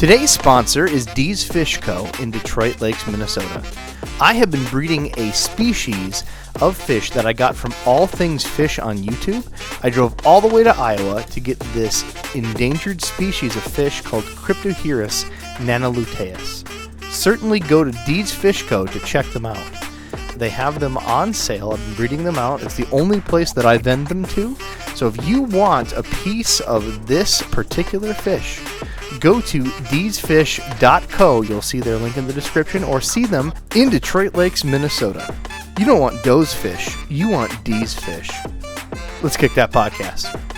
Today's sponsor is Deez Fish Co. in Detroit Lakes, Minnesota. I have been breeding a species of fish that I got from All Things Fish on YouTube. I drove all the way to Iowa to get this endangered species of fish called Cryptoheros nanoluteus. Certainly go to Deez Fish Co. to check them out. They have them on sale. I've been breeding them out. It's the only place that I vend them to. So if you want a piece of this particular fish, go to deezfish.co. You'll see their link in the description or see them in Detroit Lakes, Minnesota. You don't want Doe's fish, you want Deez fish. Let's kick that podcast.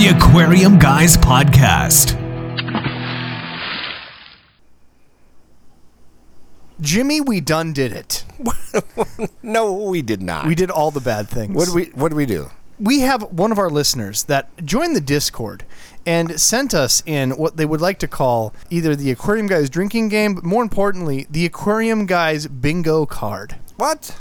The Aquarium Guys podcast. Jimmy, we done did it. No, we did not. We did all the bad things. What did we What did we do? we have one of our listeners that joined the Discord and sent us in what they would like to call either the Aquarium Guys drinking game, but more importantly, the Aquarium Guys bingo card. What?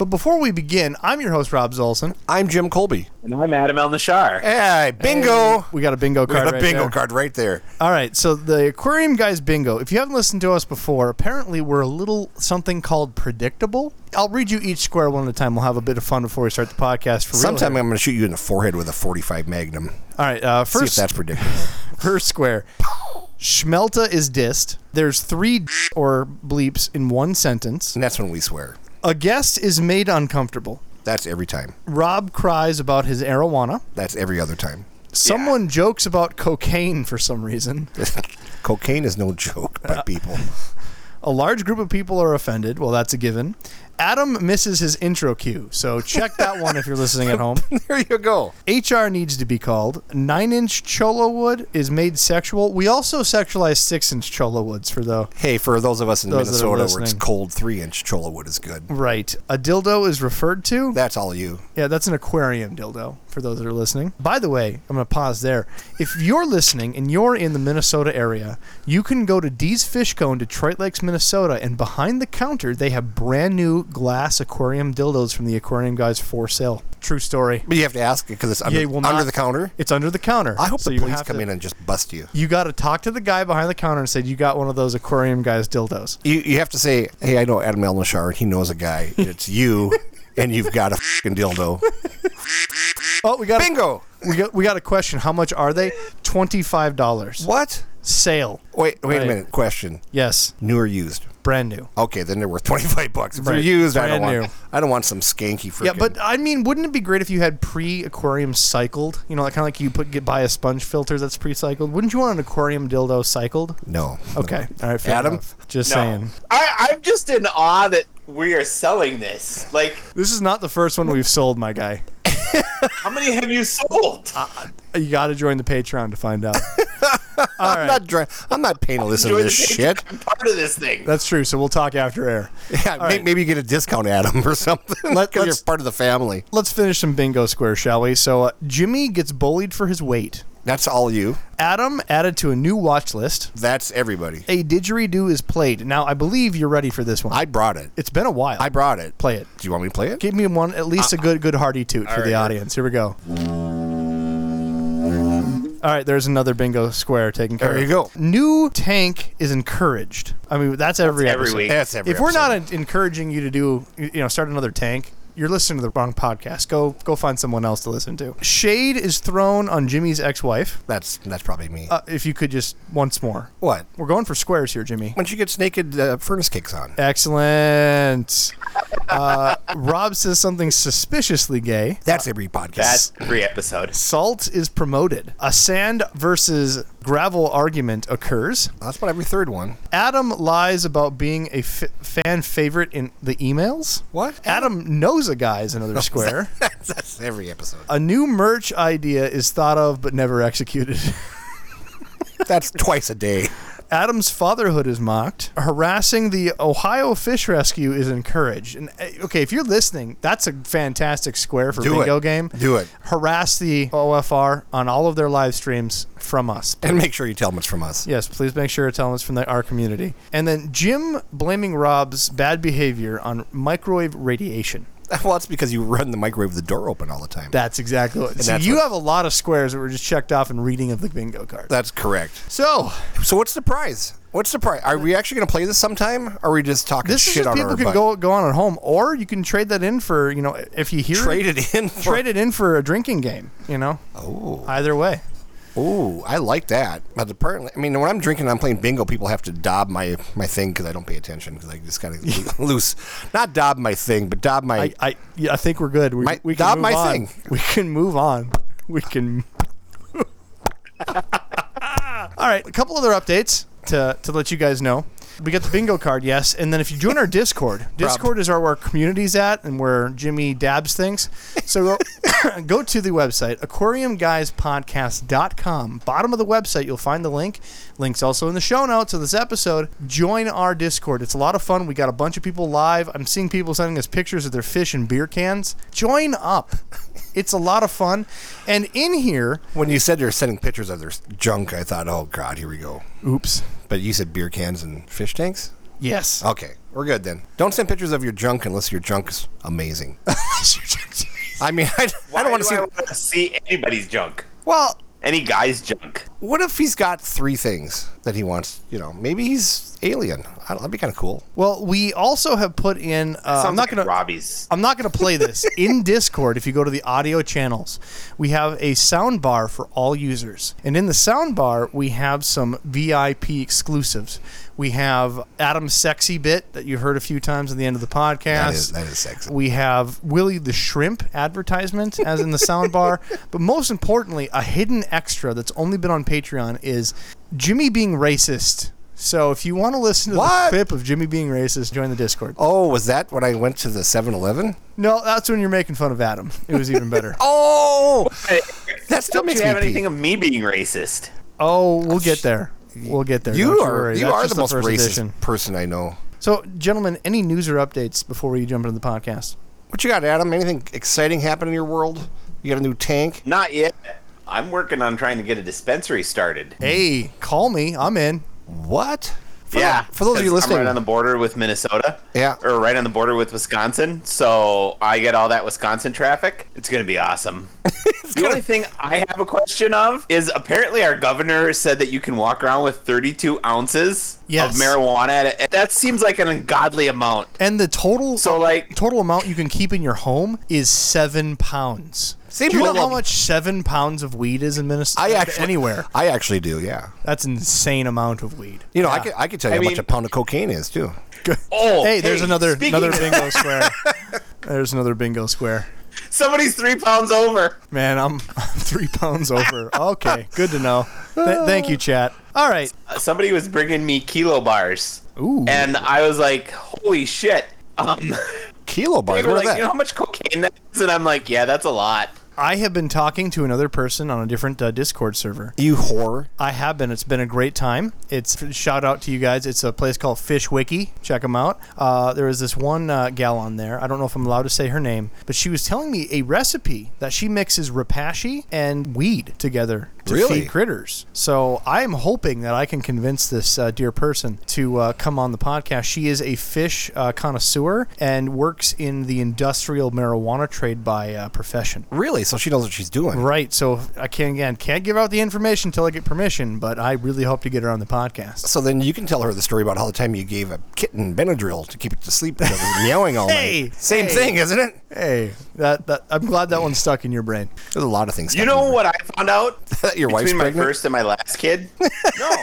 But before we begin, I'm your host, Rob Zolson. I'm Jim Colby. And I'm Adam El Nashar. Hey, bingo! We got a bingo We card. got a right bingo there. card right there. All right, so the Aquarium Guys bingo. If you haven't listened to us before, apparently we're a little something called predictable. I'll read you each square one at a time. We'll have a bit of fun before we start the podcast. For real Sometime here. I'm going to shoot you in the forehead with a 45 Magnum. All right, uh, See if first that's predictable. first square. Schmelta is dissed. There's three or bleeps in one sentence. and that's when we swear. A guest is made uncomfortable. That's every time. Rob cries about his arowana. That's every other time. Someone jokes about cocaine for some reason. Cocaine is no joke Uh, by people. A large group of people are offended. Well, that's a given. Adam misses his intro cue, so check that one if you're listening at home. there you go. HR needs to be called. Nine inch cholla wood is made sexual. We also sexualize six inch cholla woods for though. Hey, for those of us in Those Minnesota where it's cold, three inch cholla wood is good. Right. A dildo is referred to. That's all you. Yeah, that's an aquarium dildo for those that are listening. By the way, I'm going to pause there. If you're listening and you're in the Minnesota area, you can go to Deez Fish Co. in Detroit Lakes, Minnesota, and behind the counter, they have brand new glass aquarium dildos from the aquarium guys for sale. True story. But you have to ask it because it's under, Yeah, well, under not- the counter. It's under the counter. I hope So the you police have come to- in and just bust you. You got to talk to the guy behind the counter and say, You got one of those aquarium guys dildos. You, you have to say, hey, I know Adam Elnashar, and he knows a guy. It's you, and you've got a fucking dildo. Oh, we got Bingo! We got, we got a question. How much are they? $25. What? Sale. Wait, wait Right. a minute. Question: Yes. New or used? Brand new. Okay, then they're worth twenty five bucks. If Right. they're used, I don't Brand want. new. I don't want some skanky freaking. Yeah, but I mean, wouldn't it be great if you had pre-aquarium cycled? You know, like kind of like you put get buy a sponge filter that's pre-cycled. Wouldn't you want an aquarium dildo cycled? no. Okay, all right, fair Adam? enough. Just No. saying. I, I'm just in awe that we are selling this. Like, This is not the first one we've sold, my guy. how many have you sold? Uh, uh, you got to join the Patreon to find out. all I'm not. Dry, I'm not paying to listen to this shit. I'm part of this thing. that's true. So we'll talk after air. Yeah, may, right. maybe you get a discount, Adam, or something. Let- Because you're part of the family. Let's finish some bingo squares, shall we? So uh, Jimmy gets bullied for his weight. That's all you. Adam added to a new watch list. That's everybody. A didgeridoo is played. Now I believe you're ready for this one. I brought it. it's been a while. I brought it. Play it. Do you want me to play it? Give me one, at least a good, good hearty toot for all the audience. Here we go. All right, there's another bingo square taken care There of. you go. New tank is encouraged. I mean, that's every every episode. week. That's every if we're not en- encouraging you to do, you know, start another tank, you're listening to the wrong podcast. Go, go find someone else to listen to. Shade is thrown on Jimmy's ex-wife. That's that's probably me. Uh, if you could just once more. what? We're going for squares here, Jimmy. When she gets naked, uh, furnace cakes on. Excellent. Uh, Rob says something suspiciously gay. That's every podcast. That's every episode. Salt is promoted. A sand versus gravel argument occurs. That's about every third one. Adam lies about being a f- fan favorite in the emails. What? Adam knows a guy is another square. That's every episode. a new merch idea is thought of but never executed. That's twice a day. Adam's fatherhood is mocked. Harassing the Ohio Fish Rescue is encouraged. And eh, okay, if you're listening, that's a fantastic square for Do bingo it. game. Do it. Harass the OFR on all of their live streams from us. And make sure you tell them it's from us. Yes, please make sure you tell them it's from the, our community. And then Jim blaming Rob's bad behavior on microwave radiation. Well, that's because you run the microwave with the door open all the time. That's exactly what. So that's you what- have a lot of squares that were just checked off in reading of the bingo card. That's correct. so So what's the prize? What's the prize? Are we actually going to play this sometime? Or are we just talking this is shit just on people our can butt? go go on at home, or you can trade that in for you know if you hear Trade it in. For, trade it in for a drinking game. You know, Oh, either way. Ooh, I like that. But apparently, I mean, when I'm drinking and I'm playing bingo, people have to dob my my thing because I don't pay attention because I just kind of loose, not dob my thing, but dob my. I I, yeah, I think we're good. We, My- we can dot move my on. thing. We can move on. We can. All right, a couple other updates to to let you guys know. We got the bingo card, yes, and then if you join our Discord, Discord is our where our community's at and where Jimmy dabs things. So go, go to the website aquariumguyspodcast.com. Bottom of the website, you'll find the link. Links also in the show notes of this episode. Join our Discord. It's a lot of fun. We got a bunch of people live. I'm seeing people sending us pictures of their fish and beer cans. Join up. It's a lot of fun. And in here, when you said you're sending pictures of their junk, I thought, oh god, here we go. oops. But you said beer cans and fish tanks. Yes. Okay, we're good then. Don't send pictures of your junk unless your junk is amazing. I mean, I, I don't want to see. Want to see anybody's junk? Well, Any guy's junk? what if he's got three things that he wants? You know, maybe he's alien. I don't, that'd be kind of cool. Well, we also have put in. Uh, I'm not like going to. Robbie's. I'm not going to play this in Discord. If you go to the audio channels, we have a sound bar for all users, and in the sound bar we have some VIP exclusives. We have Adam's sexy bit that you heard a few times at the end of the podcast. That is that is sexy. We have Willie the Shrimp advertisement as in the sound bar. But most importantly, a hidden extra that's only been on Patreon is Jimmy being racist. So if you want to listen to What? the clip of Jimmy being racist, join the Discord. Oh, was that when I went to the 7-Eleven? No, that's when you're making fun of Adam. It was even better. Oh, that still don't makes you me have pee. anything of me being racist? Oh, we'll get there. We'll get there. You Don't are worry. you That's are just the most first racist edition. person I know. So, gentlemen, any news or updates before we jump into the podcast? What you got, Adam? Anything exciting happen in your world? You got a new tank? Not yet. I'm working on trying to get a dispensary started. Hey, call me. I'm in. What? For yeah, the- for those of you listening, I'm right on the border with Minnesota. Yeah. or right on the border with Wisconsin. So I get all that Wisconsin traffic. It's gonna be awesome. the only thing I have a question of is apparently our governor said that you can walk around with 32 ounces Yes. of marijuana. At it. That seems like an ungodly amount. And the total So like, total amount you can keep in your home is seven pounds. Seems do you know how much seven pounds of weed is in Minnesota? I actually anywhere. I actually do. Yeah. That's an insane amount of weed. You know, I Yeah. could I could tell you I how much a pound of cocaine is too. oh, Hey, there's another another bingo square. There's another bingo square. Somebody's three pounds over. Man, I'm, I'm three pounds over. Okay, good to know. Th- thank you, chat. All right. Somebody was bringing me kilo bars, Ooh. and I was like, "Holy shit!" Um, Kilo bars. they were What is like, that? "You know how much cocaine that is?" And I'm like, "Yeah, that's a lot." I have been talking to another person on a different uh, Discord server. you whore. I have been. It's been a great time. It's shout out to you guys. It's a place called Fish Wiki. Check them out. Uh, there was this one uh, gal on there. I don't know if I'm allowed to say her name, but she was telling me a recipe that she mixes Repashy and weed together to Really? feed critters. So I'm hoping that I can convince this uh, dear person to uh, come on the podcast. She is a fish uh, connoisseur and works in the industrial marijuana trade by uh, profession. Really? So she knows what she's doing. Right. So I can't again can't give out the information until I get permission, but I really hope to get her on the podcast. So then you can tell her the story about how the time you gave a kitten Benadryl to keep it to sleep because it was meowing all Hey, night. Same hey. thing, isn't it? Hey, that, that I'm glad that one stuck in your brain. There's a lot of things. You know what I found out? Your wife's Between my pregnant? first and my last kid? no.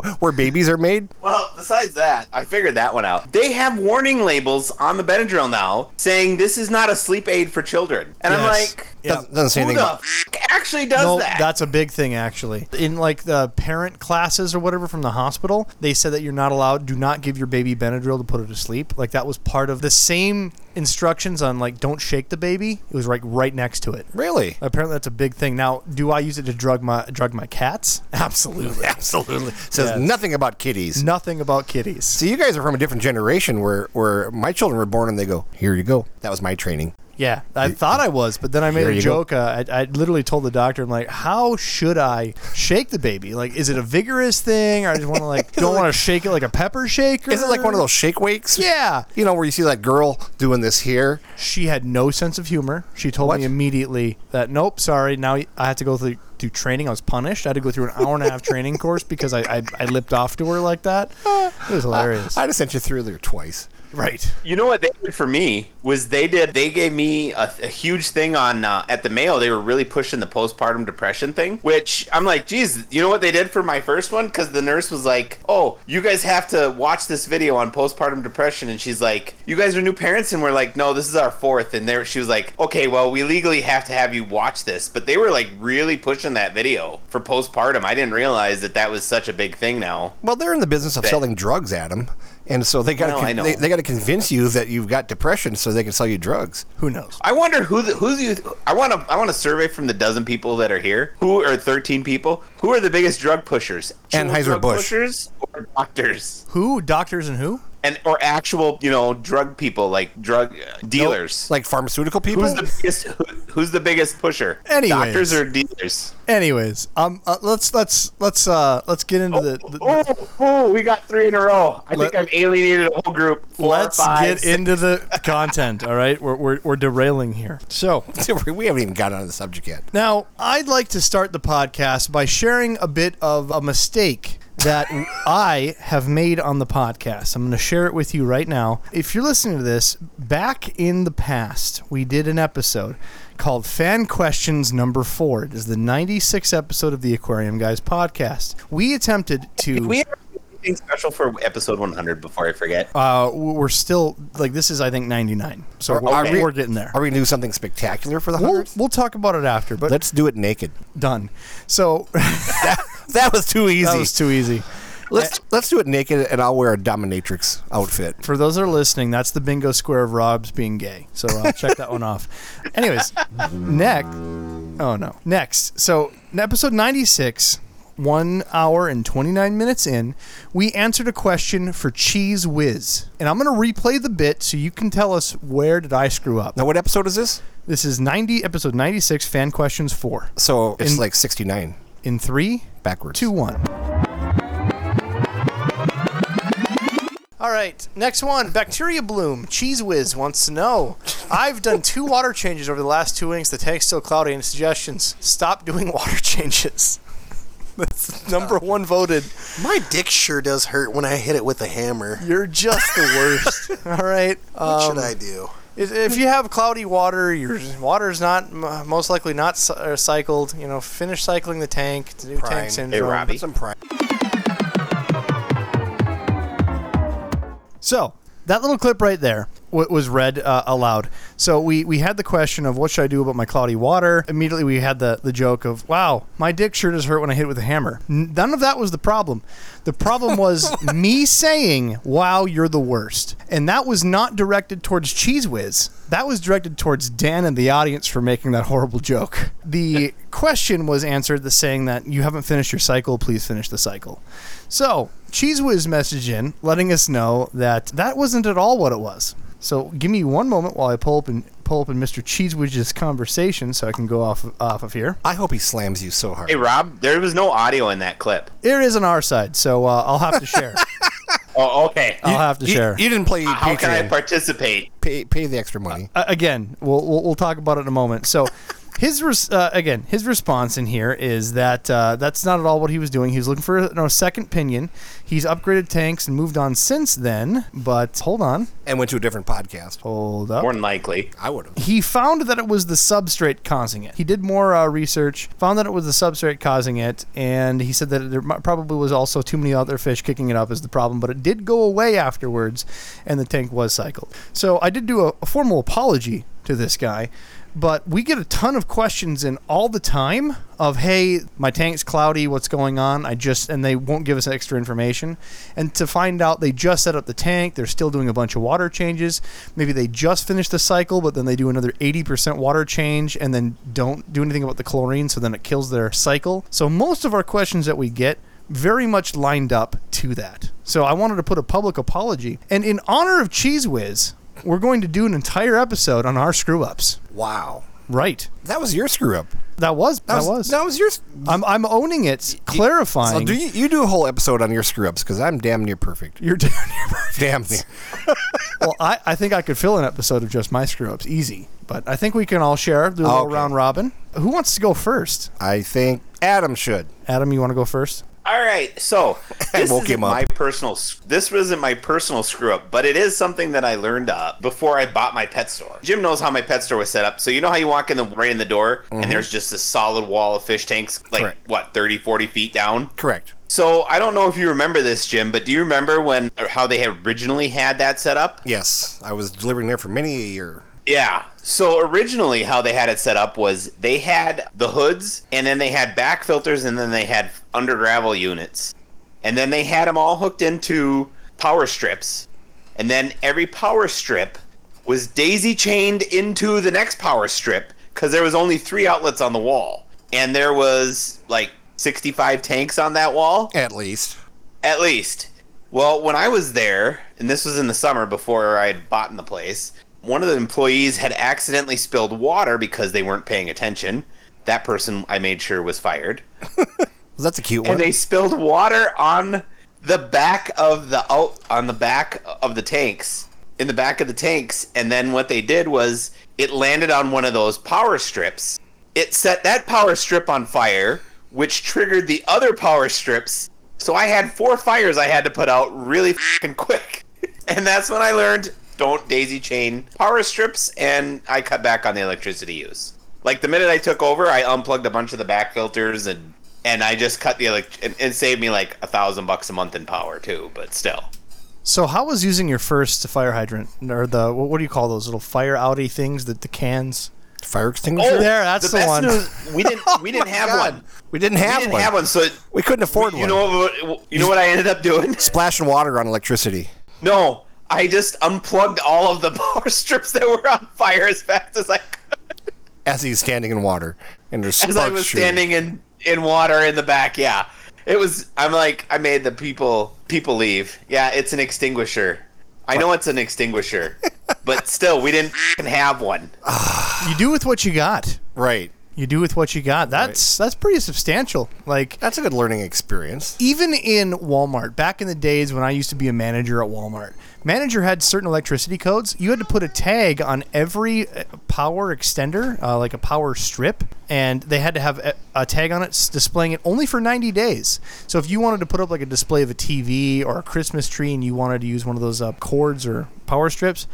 Where babies are made? Well, besides that, I figured that one out. They have warning labels on the Benadryl now saying this is not a sleep aid for children. And I'm like, Yeah. Doesn't, doesn't say Who anything the about. f- actually does no, that? that's a big thing actually. In like the parent classes or whatever from the hospital, they said that you're not allowed. Do not give your baby Benadryl to put her to sleep. Like that was part of the same instructions on like don't shake the baby. It was like right next to it. Really? Apparently that's a big thing. Now, do I use it to drug my drug my cats? Absolutely. Absolutely. Says Yes. nothing about kitties. Nothing about kitties. So you guys are from a different generation where where my children were born and they go, here you go. That was my training. Yeah, I thought I was, but then I made Here a joke. Uh, I, I literally told the doctor, "I'm like, how should I shake the baby? Like, is it a vigorous thing, or I just want to like don't want to shake it like a pepper shaker? Is it like one of those shake wakes? Yeah. You know where you see that girl doing this here? She had no sense of humor. She told What? me immediately that nope, sorry. Now I had to go through through training. I was punished. I had to go through an hour and a half training course because I, I I lipped off to her like that. It was hilarious. I just sent you through there twice. Right. You know what they did for me was they did they gave me a, a huge thing on uh, at the Mayo. They were really pushing the postpartum depression thing, which I'm like, geez, you know what they did for my first one? Because the nurse was like, "Oh, you guys have to watch this video on postpartum depression," and she's like, "You guys are new parents," and we're like, "No, this is our fourth. And there, she was like, "Okay, well, we legally have to have you watch this," but they were like really pushing that video for postpartum. I didn't realize that that was such a big thing now. Well, they're in the business of Bet. selling drugs, Adam, and so they got Well, I to—they they got to convince you that you've got depression so they can sell you drugs. Who knows? I wonder who the, who's you. I want to I want a survey from the dozen people that are here. Who are thirteen people? Who are the biggest drug pushers? Actual Anheuser drug Busch. pushers or doctors Who? Doctors and who? And or actual you know drug people like drug uh, dealers. Like pharmaceutical people. who's the biggest? Who's the biggest pusher? Anyways. doctors or dealers? Anyways, um, uh, let's let's let's uh let's get into the, the Oh, oh, we got three in a row. I Let- think I've alienated a whole group. Four, Let's five, get six. into the content. All right, we're, we're, we're derailing here. So we haven't even gotten on the subject yet. now I'd like to start the podcast by sharing a bit of a mistake that I have made on the podcast. I'm going to share it with you right now. If you're listening to this, back in the past, we did an episode called Fan Questions Number Four. It is the 96th episode of the Aquarium Guys podcast. We attempted to. We ever anything special for episode 100 before I forget? uh, we're still like this is I think 99, so Are- we're, we- we're getting there. Are we gonna do something spectacular for the We'll, hundredth? we'll talk about it after, but Let's do it naked. done. So That was too easy. that was too easy. let's let's do it naked, and I'll wear a dominatrix outfit. For those that are listening, that's the bingo square of Rob's being gay. So uh, check that one off. Anyways, next. Oh no. Next. So in episode 96, one hour and 29 minutes in, we answered a question for Cheese Whiz, and I'm going to replay the bit so you can tell us where did I screw up. Now, what episode is this? This is 90 episode 96 fan questions four. So it's In- like sixty nine In three, backwards. two, one. All right, next one. Bacteria Bloom. Cheese Whiz wants to know. I've done two water changes over the last two weeks. The tank's still cloudy. Any suggestions? Stop doing water changes. That's number one voted. My dick sure does hurt when I hit it with a hammer. You're just the worst. All right. What Um, should I do? if- if you have cloudy water, your water's not most likely not cy- uh, cycled. You know, finish cycling the tank. New Prime. tank Hey, syndrome. Robbie. Put some prime. So that little clip right there w- was read uh, aloud. So we, we had the question of what should I do about my cloudy water. Immediately we had the, the joke of wow my dick sure does hurt when I hit it with a hammer. None of that was the problem. The problem was me saying wow you're the worst, and that was not directed towards Cheese Whiz. That was directed towards Dan and the audience for making that horrible joke. The question was answered the saying that you haven't finished your cycle, please finish the cycle. So, Cheese Whiz messaged in letting us know that that wasn't at all what it was. So, give me one moment while I pull up and pull up in Mr. Cheese conversation so I can go off off of here. I hope he slams you so hard. Hey Rob, there was no audio in that clip. It is on our side, so uh, I'll have to share. Oh, okay. I'll have to you, share. You didn't play How can I participate? pay, pay the extra money. uh, again, we'll, we'll we'll talk about it in a moment. So, his res- uh, again, his response in here is that uh, that's not at all what he was doing. He was looking for a, a second opinion. He's upgraded tanks and moved on since then. But hold on, and went to a different podcast. hold up. More than likely. I would have. He found that it was the substrate causing it. He did more uh, research, found that it was the substrate causing it, and he said that there probably was also too many other fish kicking it up as the problem, but it did go away afterwards, and the tank was cycled. So I did do a, a formal apology to this guy. But we get a ton of questions in all the time of, hey, my tank's cloudy, what's going on? I just, and they won't give us extra information. And to find out they just set up the tank, they're still doing a bunch of water changes. Maybe they just finished the cycle, but then they do another 80% water change and then don't do anything about the chlorine, so then it kills their cycle. So most of our questions that we get very much lined up to that. So I wanted to put a public apology. And in honor of Cheese Whiz, we're going to do an entire episode on our screw ups. Wow. Right. That was your screw up. That was that, was. that was your. I'm I'm owning it, clarifying. So do you, you do a whole episode on your screw ups because I'm damn near perfect. You're down here. Damn near. well, I, I think I could fill an episode of just my screw ups easy. But I think we can all share, do a little Okay. round robin. Who wants to go first? I think Adam should. Adam, you want to go first? All right, so this isn't up. my personal. This wasn't my personal screw up, but it is something that I learned uh, before I bought my pet store. Jim knows how my pet store was set up, so you know how you walk in the right in the door, and there's just a solid wall of fish tanks, like Mm-hmm. Correct. what 30, 40 feet down. Correct. So I don't know if you remember this, Jim, but do you remember when how they originally had that set up? Yes, I was delivering there for many a year. Yeah. So originally, how they had it set up was they had the hoods, and then they had back filters, and then they had under gravel units, and then they had them all hooked into power strips, and then every power strip was daisy chained into the next power strip because there was only three outlets on the wall, and there was like 65 tanks on that wall At least. at least. Well, when I was there, and this was in the summer before I had bought in the place, one of the employees had accidentally spilled water because they weren't paying attention. That person I made sure was fired. That's a cute one. And they spilled water on the back of the out on the back of the tanks. In the back of the tanks, and then what they did was it landed on one of those power strips. It set that power strip on fire, which triggered the other power strips. So I had four fires I had to put out really fing quick. And that's when I learned don't daisy chain power strips and I cut back on the electricity use. Like the minute I took over, I unplugged a bunch of the back filters and and I just cut the elect- and it saved me like a thousand bucks a month in power too. But still, So, how was using your first fire hydrant or the what, what do you call those little fire outy things? that the cans. Fire extinguisher? there, oh, that's the best one. news- we didn't oh we didn't have God. one. We didn't have we didn't one. have one. So We couldn't afford you one. know what you know what I ended up doing? Splashing water on electricity. No, I just unplugged all of the power strips that were on fire as fast as I could. As he's standing in water. And there's As I was shooting. standing in in water in the back. Yeah, it was. I'm like I made the people people leave. Yeah, it's an extinguisher. I know it's an extinguisher, but still, we didn't f***ing have one. You do with what you got. Right. You do with what you got. That's that's pretty substantial. Like That's a good learning experience. even in Walmart, back in the days when I used to be a manager at Walmart, manager had certain electricity codes. You had to put a tag on every uh, power extender, uh, like a power strip, and they had to have a, a tag on it displaying it only for 90 days. So if you wanted to put up like a display of a TV or a Christmas tree and you wanted to use one of those uh, cords or power strips,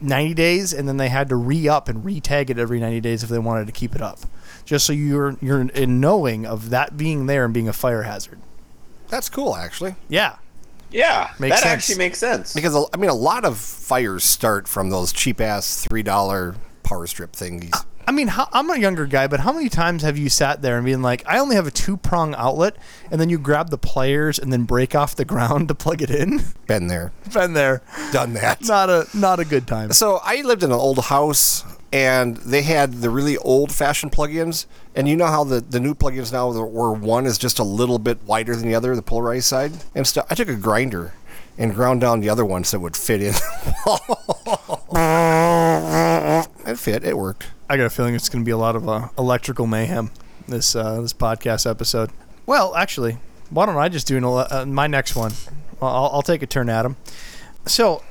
90 days, and then they had to re-up and re-tag it every 90 days if they wanted to keep it up, just so you're you're in knowing of that being there and being a fire hazard. That's cool, actually. Yeah. Yeah, Makes that sense. actually makes sense. Because, I mean, a lot of fires start from those cheap ass $3 power strip thingies. I mean, how, I'm a younger guy, but how many times have you sat there and been like, I only have a two prong outlet, and then you grab the pliers and then break off the ground to plug it in? Been there. Been there. Done that. Not a not a good time. So I lived in an old house, and they had the really old-fashioned plugins. And you know how the, the new plugins now, where one is just a little bit wider than the other, the polarized side and stuff. I took a grinder and ground down the other ones that would fit in. it fit. It worked. I got a feeling it's going to be a lot of uh, electrical mayhem this uh, this podcast episode. Well, actually, why don't I just do an, uh, my next one? I'll, I'll take a turn at 'em. So,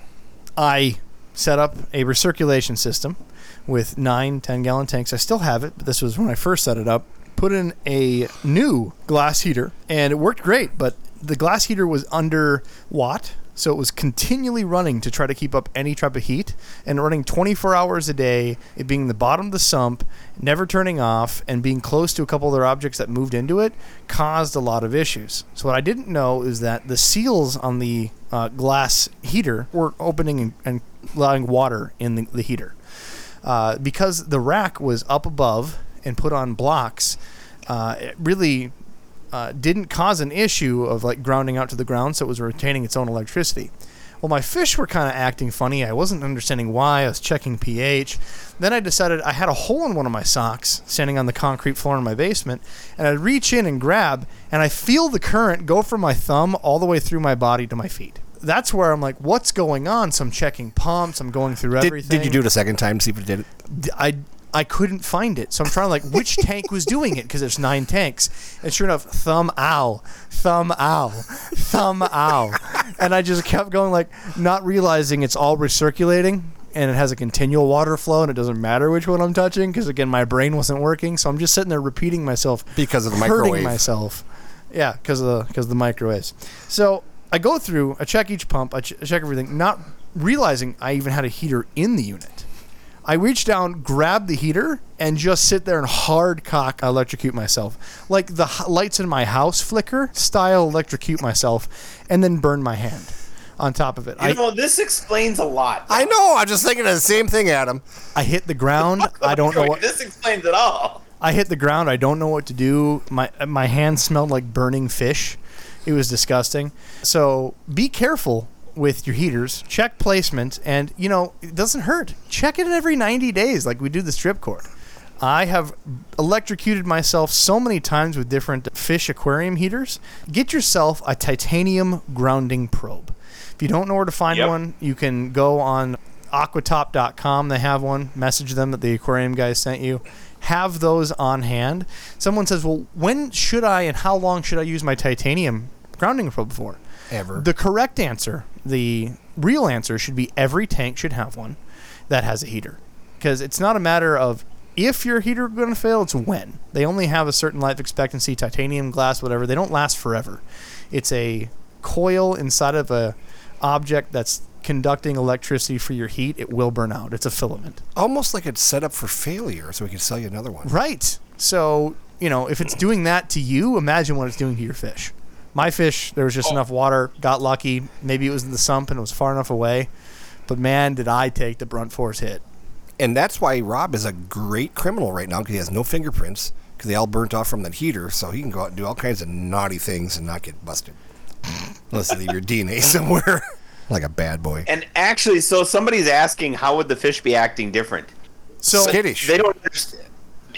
I set up a recirculation system with nine 10 gallon tanks. I still have it, but this was when I first set it up. Put in a new glass heater, and it worked great, but the glass heater was under watt, so it was continually running to try to keep up any type of heat and running 24 hours a day, it being the bottom of the sump, never turning off, and being close to a couple other objects that moved into it caused a lot of issues. So, what I didn't know is that the seals on the uh, glass heater were opening and, and allowing water in the, the heater. uh, because the rack was up above and put on blocks. Uh, it really uh, didn't cause an issue of like grounding out to the ground, so it was retaining its own electricity. Well, my fish were kind of acting funny. I wasn't understanding why. I was checking pH. Then I decided I had a hole in one of my socks standing on the concrete floor in my basement, and I reach in and grab, and I feel the current go from my thumb all the way through my body to my feet. That's where I'm like, what's going on? So I'm checking pumps. I'm going through everything. did you do it a second time to see if it did it? I I couldn't find it. So I'm trying to like which tank was doing it because there's nine tanks. And sure enough, thumb ow, thumb ow, thumb ow. And I just kept going like not realizing it's all recirculating and it has a continual water flow and it doesn't matter which one I'm touching because again my brain wasn't working. So I'm just sitting there repeating myself Because of the hurting microwave. myself. Yeah, because of the because of the microwaves. So I go through, I check each pump, I ch- check everything, not realizing I even had a heater in the unit. I reach down, grab the heater, and just sit there and hard cock electrocute myself. Like the h- lights in my house flicker style electrocute myself, and then burn my hand on top of it. You I, know, this explains a lot. I know. I'm just thinking of the same thing, Adam. I hit the ground. I don't know what. This explains it all. I hit the ground. I don't know what to do. My my hand smelled like burning fish. It was disgusting. So be careful with your heaters. Check placement, and you know it doesn't hurt. Check it every 90 days, like we do the strip cord. I have electrocuted myself so many times with different fish aquarium heaters. Get yourself a titanium grounding probe. If you don't know where to find Yep. one, you can go on aquatop.com. They have one. Message them that the aquarium guys sent you. Have those on hand. Someone says, "Well, when should I and how long should I use my titanium grounding probe for?" Ever. The correct answer, the real answer, should be every tank should have one that has a heater, because it's not a matter of if your heater is going to fail; it's when. They only have a certain life expectancy. Titanium glass, whatever, they don't last forever. It's a coil inside of a object that's conducting electricity for your heat. It will burn out. It's a filament. Almost like it's set up for failure, so we can sell you another one. Right. So, you know, if it's doing that to you, imagine what it's doing to your fish. My fish, there was just oh. enough water, got lucky. Maybe it was in the sump and it was far enough away. But man, did I take the brunt force hit. And that's why Rob is a great criminal right now because he has no fingerprints because they all burnt off from that heater, so he can go out and do all kinds of naughty things and not get busted. Unless you leave your DNA somewhere, like a bad boy. And actually, so somebody's asking, how would the fish be acting different? So, Skittish. They don't understand.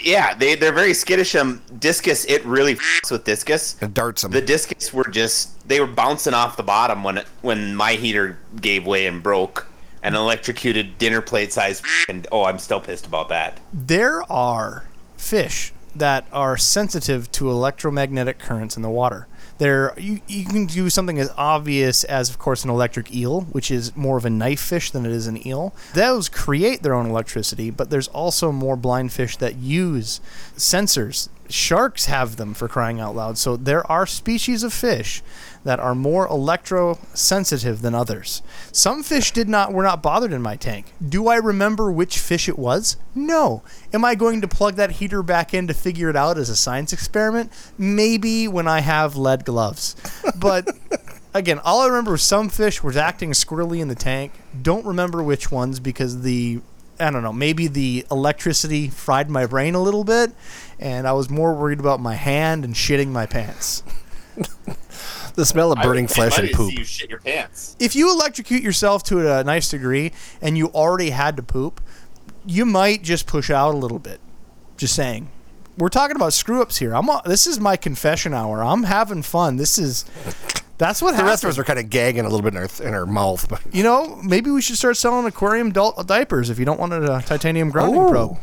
Yeah, they, they're very skittish. Um, discus, it really f***s with discus. It darts them. The discus were just, they were bouncing off the bottom when it, when my heater gave way and broke. An electrocuted dinner plate size, and oh, I'm still pissed about that. there are fish that are sensitive to electromagnetic currents in the water. There, you, you can do something as obvious as, of course, an electric eel, which is more of a knife fish than it is an eel. Those create their own electricity, but there's also more blind fish that use sensors. Sharks have them for crying out loud. So there are species of fish that are more electro-sensitive than others. Some fish did not were not bothered in my tank. Do I remember which fish it was? No. Am I going to plug that heater back in to figure it out as a science experiment? Maybe when I have lead gloves. But again, all I remember was some fish was acting squirrely in the tank. Don't remember which ones because the I don't know, maybe the electricity fried my brain a little bit and I was more worried about my hand and shitting my pants. the smell of burning I flesh I and poop. See you shit your pants. if you electrocute yourself to a nice degree and you already had to poop, you might just push out a little bit. Just saying. We're talking about screw ups here. I'm. a- This is my confession hour. I'm having fun. This is. That's what The happens. rest of us are kind of gagging a little bit in our, in our mouth, but You know, maybe we should start selling aquarium adult diapers if you don't want a titanium grounding Ooh. probe.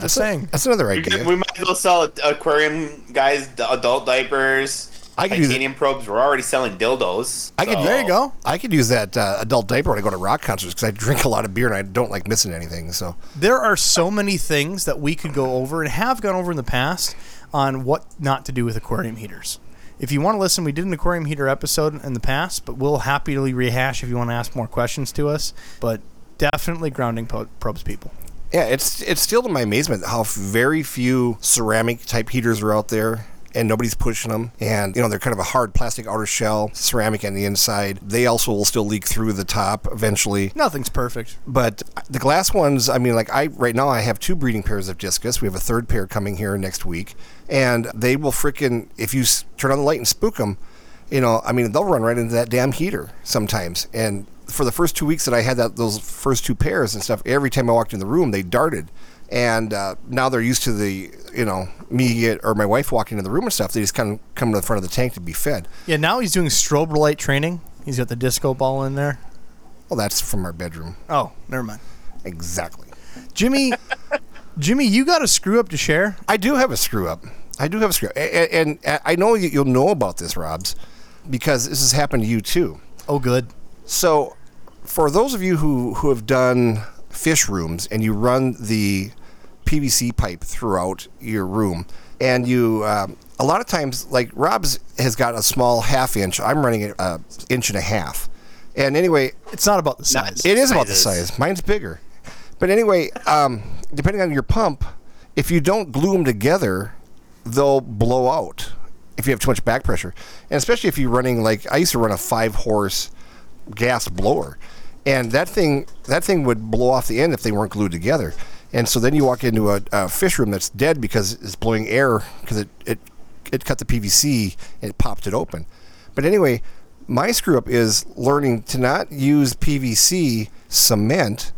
Just saying. that's another idea. we might as well sell aquarium guys d- adult diapers. I could use it. titanium probes. We're already selling dildos. I could- so- There you go. I could use that uh, adult diaper when I go to rock concerts because I drink a lot of beer and I don't like missing anything. So There are so many things that we could go over and have gone over in the past on what not to do with aquarium heaters. If you want to listen, we did an aquarium heater episode in the past, but we'll happily rehash if you want to ask more questions to us. But definitely grounding probes people. yeah, it's it's still to my amazement how very few ceramic type heaters are out there, and nobody's pushing them. And, you know, they're kind of a hard plastic outer shell, ceramic on the inside. They also will still leak through the top eventually. Nothing's perfect. But the glass ones, I mean, like I right now, I have two breeding pairs of discus. We have a third pair coming here next week, and they will frickin' if you turn on the light and spook them, you know, I mean, they'll run right into that damn heater sometimes. And for the first two weeks that I had that those first two pairs and stuff, every time I walked in the room, they darted. And uh, now they're used to the, you know, me or my wife walking in the room and stuff. They just kind of come to the front of the tank to be fed. Yeah, now he's doing strobe light training. He's got the disco ball in there. Well, that's from our bedroom. Oh, never mind. Exactly. Jimmy, Jimmy, you got a screw up to share? I do have a screw up. I do have a screw up. And, and, and I know you'll know about this, Robs, because this has happened to you too. Oh, good. So, for those of you who, who have done fish rooms and you run the PVC pipe throughout your room, and you, um, a lot of times, like Rob's has got a small half inch, I'm running it a inch and a half. And anyway, It's not about the size. it is about the Sizes. size. Mine's bigger. But anyway, um, depending on your pump, if you don't glue them together, they'll blow out if you have too much back pressure. And especially if you're running like I used to run a five horse gas blower, and that thing that thing would blow off the end if they weren't glued together. And so then you walk into a, a fish room that's dead because it's blowing air because it, it it cut the PVC and it popped it open. But anyway, my screw up is learning to not use PVC cement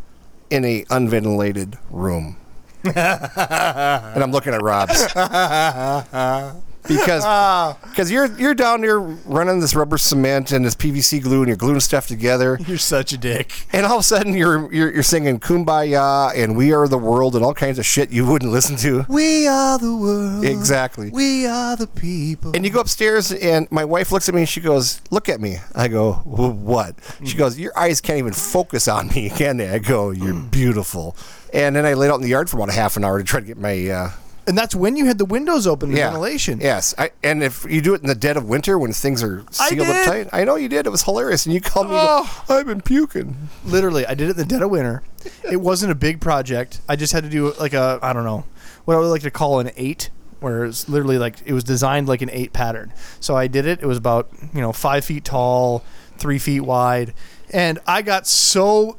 in a unventilated room. and I'm looking at Rob's because ah. because you're you're down there running this rubber cement and this PVC glue and you're gluing stuff together. You're such a dick. And all of a sudden you're, you're you're singing "Kumbaya" and "We Are the World" and all kinds of shit you wouldn't listen to. We are the world. Exactly. We are the people. And you go upstairs, and my wife looks at me and she goes, "Look at me." I go, "What?" She hmm. goes, "Your eyes can't even focus on me, can they?" I go, "You're hmm. beautiful." And then I laid out in the yard for about a half an hour to try to get my uh, And that's when you had the windows open, the yeah ventilation. Yes, I, and if you do it in the dead of winter when things are sealed up tight, I know you did. It was hilarious, and you called me. go, Oh. I've been puking. Literally, I did it in the dead of winter. It wasn't a big project. I just had to do like a, I don't know, what I would like to call an eight, where it's literally like, it was designed like an eight pattern. So I did it. It was about, you know, five feet tall, three feet wide. And I got so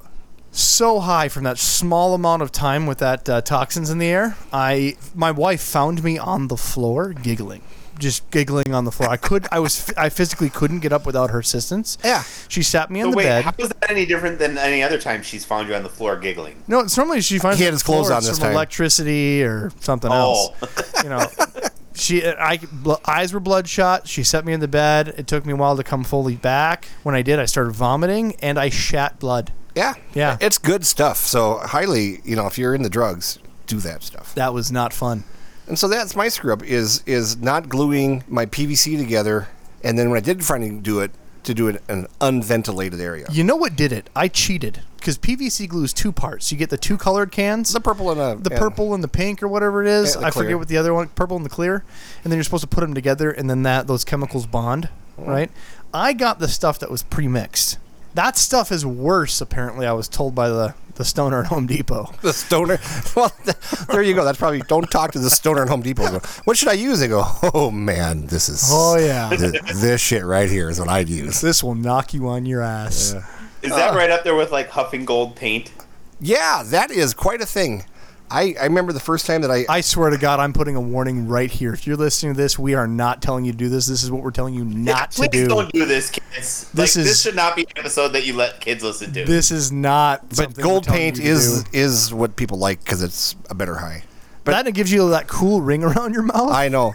so high from that small amount of time with that uh, toxins in the air. I my wife found me on the floor giggling, just giggling on the floor. I could I was I physically couldn't get up without her assistance. Yeah. she sat me So on the wait, bed. how is that any different than any other time she's found you on the floor giggling? No, it's normally she finds He me had on his the floor, clothes on it's this from time. electricity or something Oh. else. You know, she I bl- eyes were bloodshot. She set me in the bed. It took me a while to come fully back. When I did, I started vomiting and I shat blood. Yeah, Yeah. it's good stuff. So highly, you know, if you're into drugs, do that stuff. That was not fun. And so that's my screw up is is not gluing my PVC together, and then when I did finally do it, to do it in an unventilated area. You know what did it? I cheated because PVC glue is two parts. You get the two colored cans, The purple and a the and- purple and the pink or whatever it is. I forget what the other one, purple and the clear. And then you're supposed to put them together, and then that those chemicals bond, Mm-hmm. right? I got the stuff that was pre-mixed. That stuff is worse, apparently. I was told by the the stoner at Home Depot. the stoner. Well, there you go. That's probably don't talk to the stoner at Home Depot. What should I use? They go, oh man, this is. Oh yeah, th- this shit right here is what I'd use. this will knock you on your ass. Is Uh. that right up there with like huffing gold paint? Yeah, that is quite a thing. I, I remember the first time that I, I swear to God, I'm putting a warning right here. If you're listening to this, we are not telling you to do this. This is what we're telling you not to do. Please do. don't do this, kids. This like, is- this should not be an episode that you let kids listen to. This is not. but gold we're paint you to is do. is what people like because it's a better high. But that gives you that cool ring around your mouth. I know.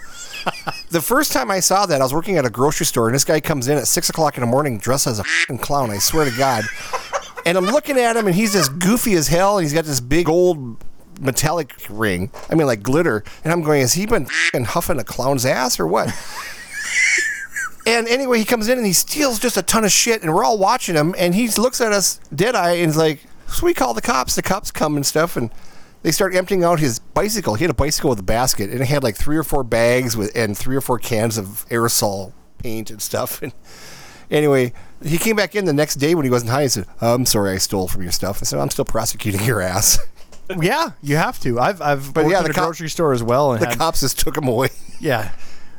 the first time I saw that, I was working at a grocery store, and this guy comes in at six o'clock in the morning dressed as a fing clown. I swear to God. And I'm looking at him, and he's just goofy as hell, and he's got this big old metallic ring. I mean, like glitter. And I'm going, has he been fing huffing a clown's ass or what? And anyway, he comes in and he steals just a ton of shit, and we're all watching him. And he looks at us dead eye and he's like, "So we call the cops." The cops come and stuff, and they start emptying out his bicycle. He had a bicycle with a basket, and it had like three or four bags with and three or four cans of aerosol paint and stuff. And anyway, he came back in the next day when he wasn't high. He said, "I'm sorry, I stole from your stuff." I said, "I'm still prosecuting your ass." yeah, you have to. I've I've But worked yeah, the a cop- grocery store as well, and the had, cops just took them away. yeah,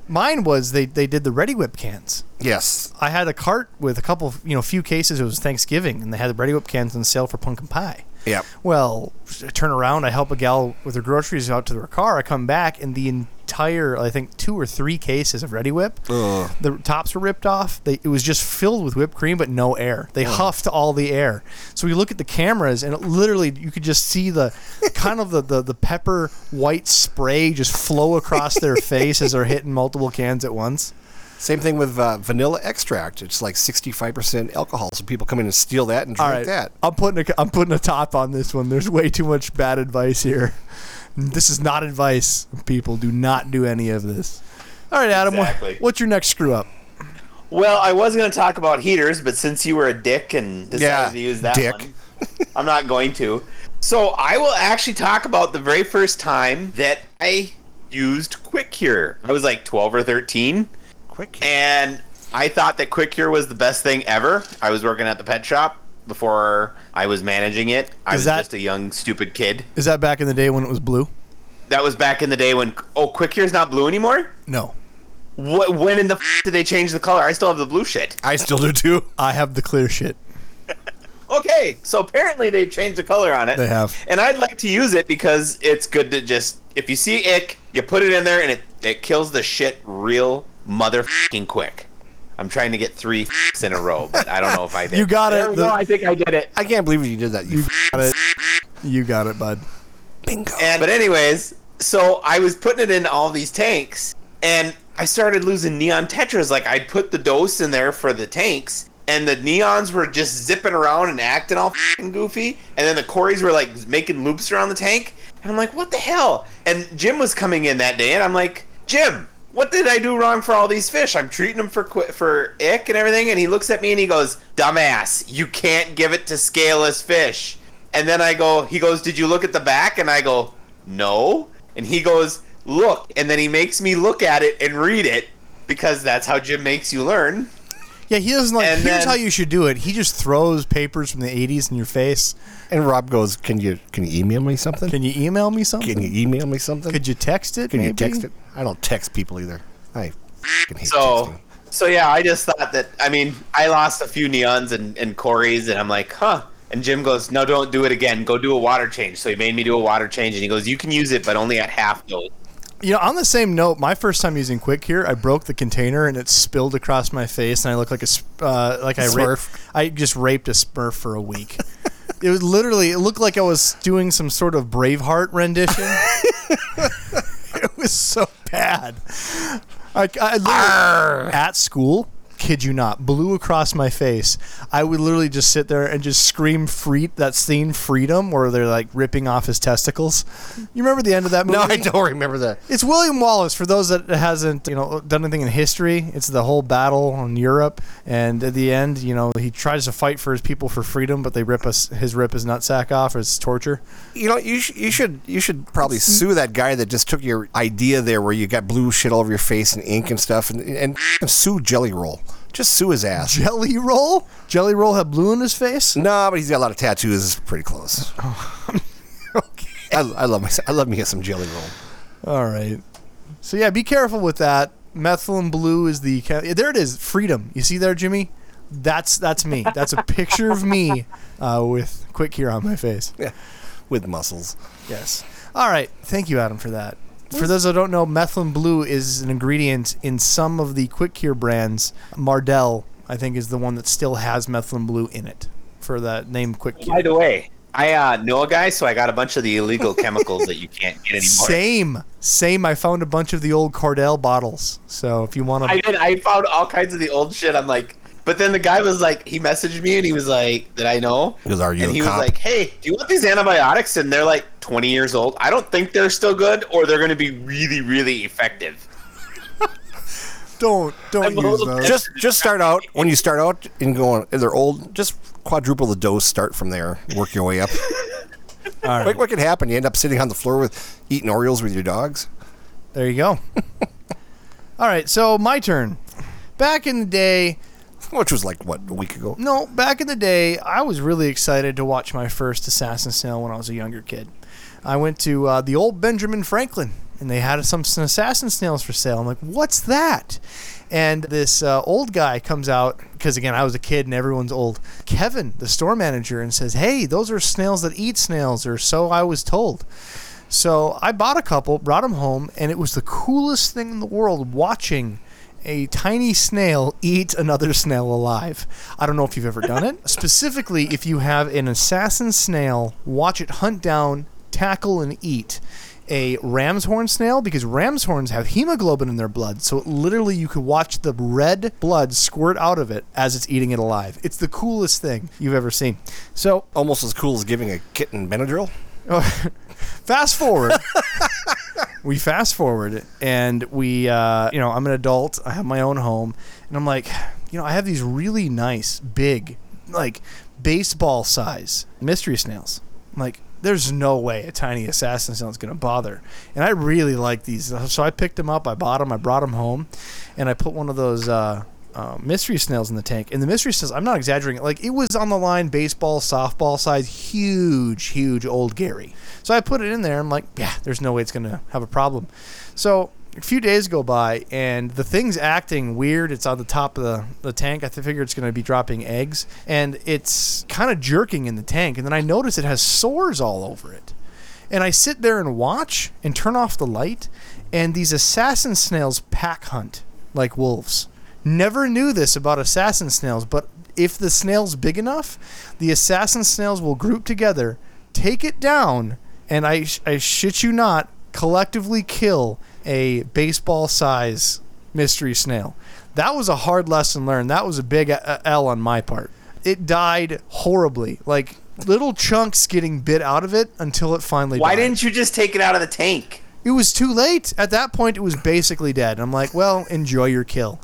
Mine was they they did the Reddi-wip cans. Yes. I had a cart with a couple, of, you know, few cases. It was Thanksgiving, and they had the Reddi-wip cans on sale for pumpkin pie. Yep. Well, I turn around, I help a gal with her groceries out to her car. I come back, and the entire, I think, two or three cases of Reddi-wip, Ugh. the tops were ripped off. They, it was just filled with whipped cream, but no air. They huffed all the air. So we look at the cameras, and it literally, you could just see the kind of the, the, the pepper white spray just flow across their face as they're hitting multiple cans at once. Same thing with uh, vanilla extract. It's like 65% alcohol, so people come in and steal that and drink right, that. I'm putting a, I'm putting a top on this one. There's way too much bad advice here. This is not advice. People do not do any of this. All right, Adam. what- Exactly. what's your next screw up? Well, I was going to talk about heaters, but since you were a dick and decided Yeah, to use that dick. one, I'm not going to. So I will actually talk about the very first time that I used Quick Cure. I was like 12 or 13, Quick. and I thought that Quick Cure was the best thing ever. I was working at the pet shop before I was managing it. I Is was that- just a young, stupid kid. Is that back in the day when it was blue? That was back in the day when oh, Quick Cure's not blue anymore. No, What? When in the f- did they change the color? I still have the blue shit. I still do too. I have the clear shit. Okay, so apparently they changed the color on it. They have. And I'd like to use it because it's good to just if you see ick, you put it in there and it it kills the shit real motherfucking quick. I'm trying to get three f***s in a row, but I don't know if I did. You got it. There we The- go, I think I did it. I can't believe you did that. You, You got it. You got it, bud. bingo. And but anyways, so I was putting it in all these tanks, and I started losing neon tetras. Like I'd put the dose in there for the tanks, and the neons were just zipping around and acting all fing goofy. And then the Corys were like making loops around the tank, and I'm like, what the hell? And Jim was coming in that day, and I'm like, Jim. What did I do wrong for all these fish? I'm treating them for qui- for ick and everything, and he looks at me and he goes, "Dumbass, you can't give it to scaleless fish." And then I go, he goes, Did you look at the back? And I go, No. And he goes, Look. And then he makes me look at it and read it because that's how Jim makes you learn. Yeah, he doesn't like. And here's then- how you should do it. He just throws papers from the '80s in your face. and Rob goes, "Can you can you email me something? Can you email me something? Can you email me something? Could you text it? Can you text it? I don't text people either. I fucking hate So, texting. so yeah, I just thought that, I mean, I lost a few neons and, and Corey's, and I'm like, Huh. And Jim goes, No, don't do it again. Go do a water change. So he made me do a water change, and he goes, You can use it, but only at half dose. You know, on the same note, my first time using Quick Cure, I broke the container and it spilled across my face, and I look like a sp- uh, like I ra- I just raped a Smurf for a week. it was literally it looked like I was doing some sort of Braveheart rendition. was so bad. I, I at school, kid you not, blew across my face. I would literally just sit there and just scream free that scene freedom where they're like ripping off his testicles. You remember the end of that movie? No, I don't remember that. It's William Wallace. For those that hasn't, you know, done anything in history, it's the whole battle in Europe, and at the end, you know, he tries to fight for his people for freedom, but they rip us his rip his nutsack off as torture. You know, you, sh- you should you should probably mm. sue that guy that just took your idea there, where you got blue shit all over your face and ink and stuff, and and, and sue Jelly Roll. Just sue his ass. Jelly roll, Jelly roll had blue in his face. No, but he's got a lot of tattoos. It's pretty close. Okay. I, I love my I love me get some Jelly Roll. All right. So yeah, be careful with that. Methylene blue is the there. It is freedom. You see there, Jimmy? That's that's me. That's a picture of me uh, with quick cure on my face. Yeah, with muscles. Yes. All right. Thank you, Adam, for that. For those that don't know, methylene blue is an ingredient in some of the quick cure brands. Mardel, I think, is the one that still has methylene blue in it for that name quick cure. By the way, I uh, know a guy, so I got a bunch of the illegal chemicals that you can't get anymore. Same. Same. I found a bunch of the old Cordell bottles. So if you want I to. did. I found all kinds of the old shit. I'm like, but then the guy was like, he messaged me and he was like, "Did I know?" He goes, "Are you And a he cop?" was like, "Hey, do you want these antibiotics?" And they're like 20 years old. I don't think they're still good, or they're going to be really, really effective. Don't don't I'm use little those. just just start out when you start out and going. They're old. Just quadruple the dose. Start from there. Work your way up. All right. What, what could happen? You end up sitting on the floor with eating Oreos with your dogs. There you go. All right. So my turn. Back in the day, Which was like what a week ago. No, back in the day, I was really excited to watch my first assassin snail when I was a younger kid. I went to uh, the old Benjamin Franklin and they had some, some assassin snails for sale. I'm like, what's that? And this uh, old guy comes out because again I was a kid and everyone's old. Kevin, the store manager, and says, "Hey, those are snails that eat snails, or so I was told." So I bought a couple, brought them home, and it was the coolest thing in the world watching a tiny snail eat another snail alive. I don't know if you've ever done it. Specifically, if you have an assassin snail, watch it hunt down, tackle, and eat a ram's horn snail because ram's horns have hemoglobin in their blood. So literally, you could watch the red blood squirt out of it as it's eating it alive. It's the coolest thing you've ever seen. So Almost as cool as giving a kitten Benadryl. Oh, fast forward. we fast forward, and we, uh, you know, I'm an adult. I have my own home, and I'm like, you know, I have these really nice, big, like baseball size mystery snails. I'm like, there's no way a tiny assassin snail is going to bother. And I really like these, so I picked them up. I bought them. I brought them home, and I put one of those. Uh, uh, mystery snails in the tank. And the mystery snails, I'm not exaggerating. Like it was on the line, baseball, softball size, huge, huge old Gary. So I put it in there. I'm like, yeah, there's no way it's gonna have a problem. So a few days go by, and the thing's acting weird. It's on the top of the, the tank. I figure it's gonna be dropping eggs, and it's kind of jerking in the tank. And then I notice it has sores all over it. And I sit there and watch and turn off the light, and these assassin snails pack hunt like wolves. Never knew this about assassin snails, but if the snail's big enough, the assassin snails will group together, take it down, and I, I shit you not, collectively kill a baseball size mystery snail. That was a hard lesson learned. That was a big uh, L on my part. It died horribly, like little chunks getting bit out of it until it finally Why died. didn't you just take it out of the tank? It was too late. At that point, it was basically dead. I'm like, well, enjoy your kill.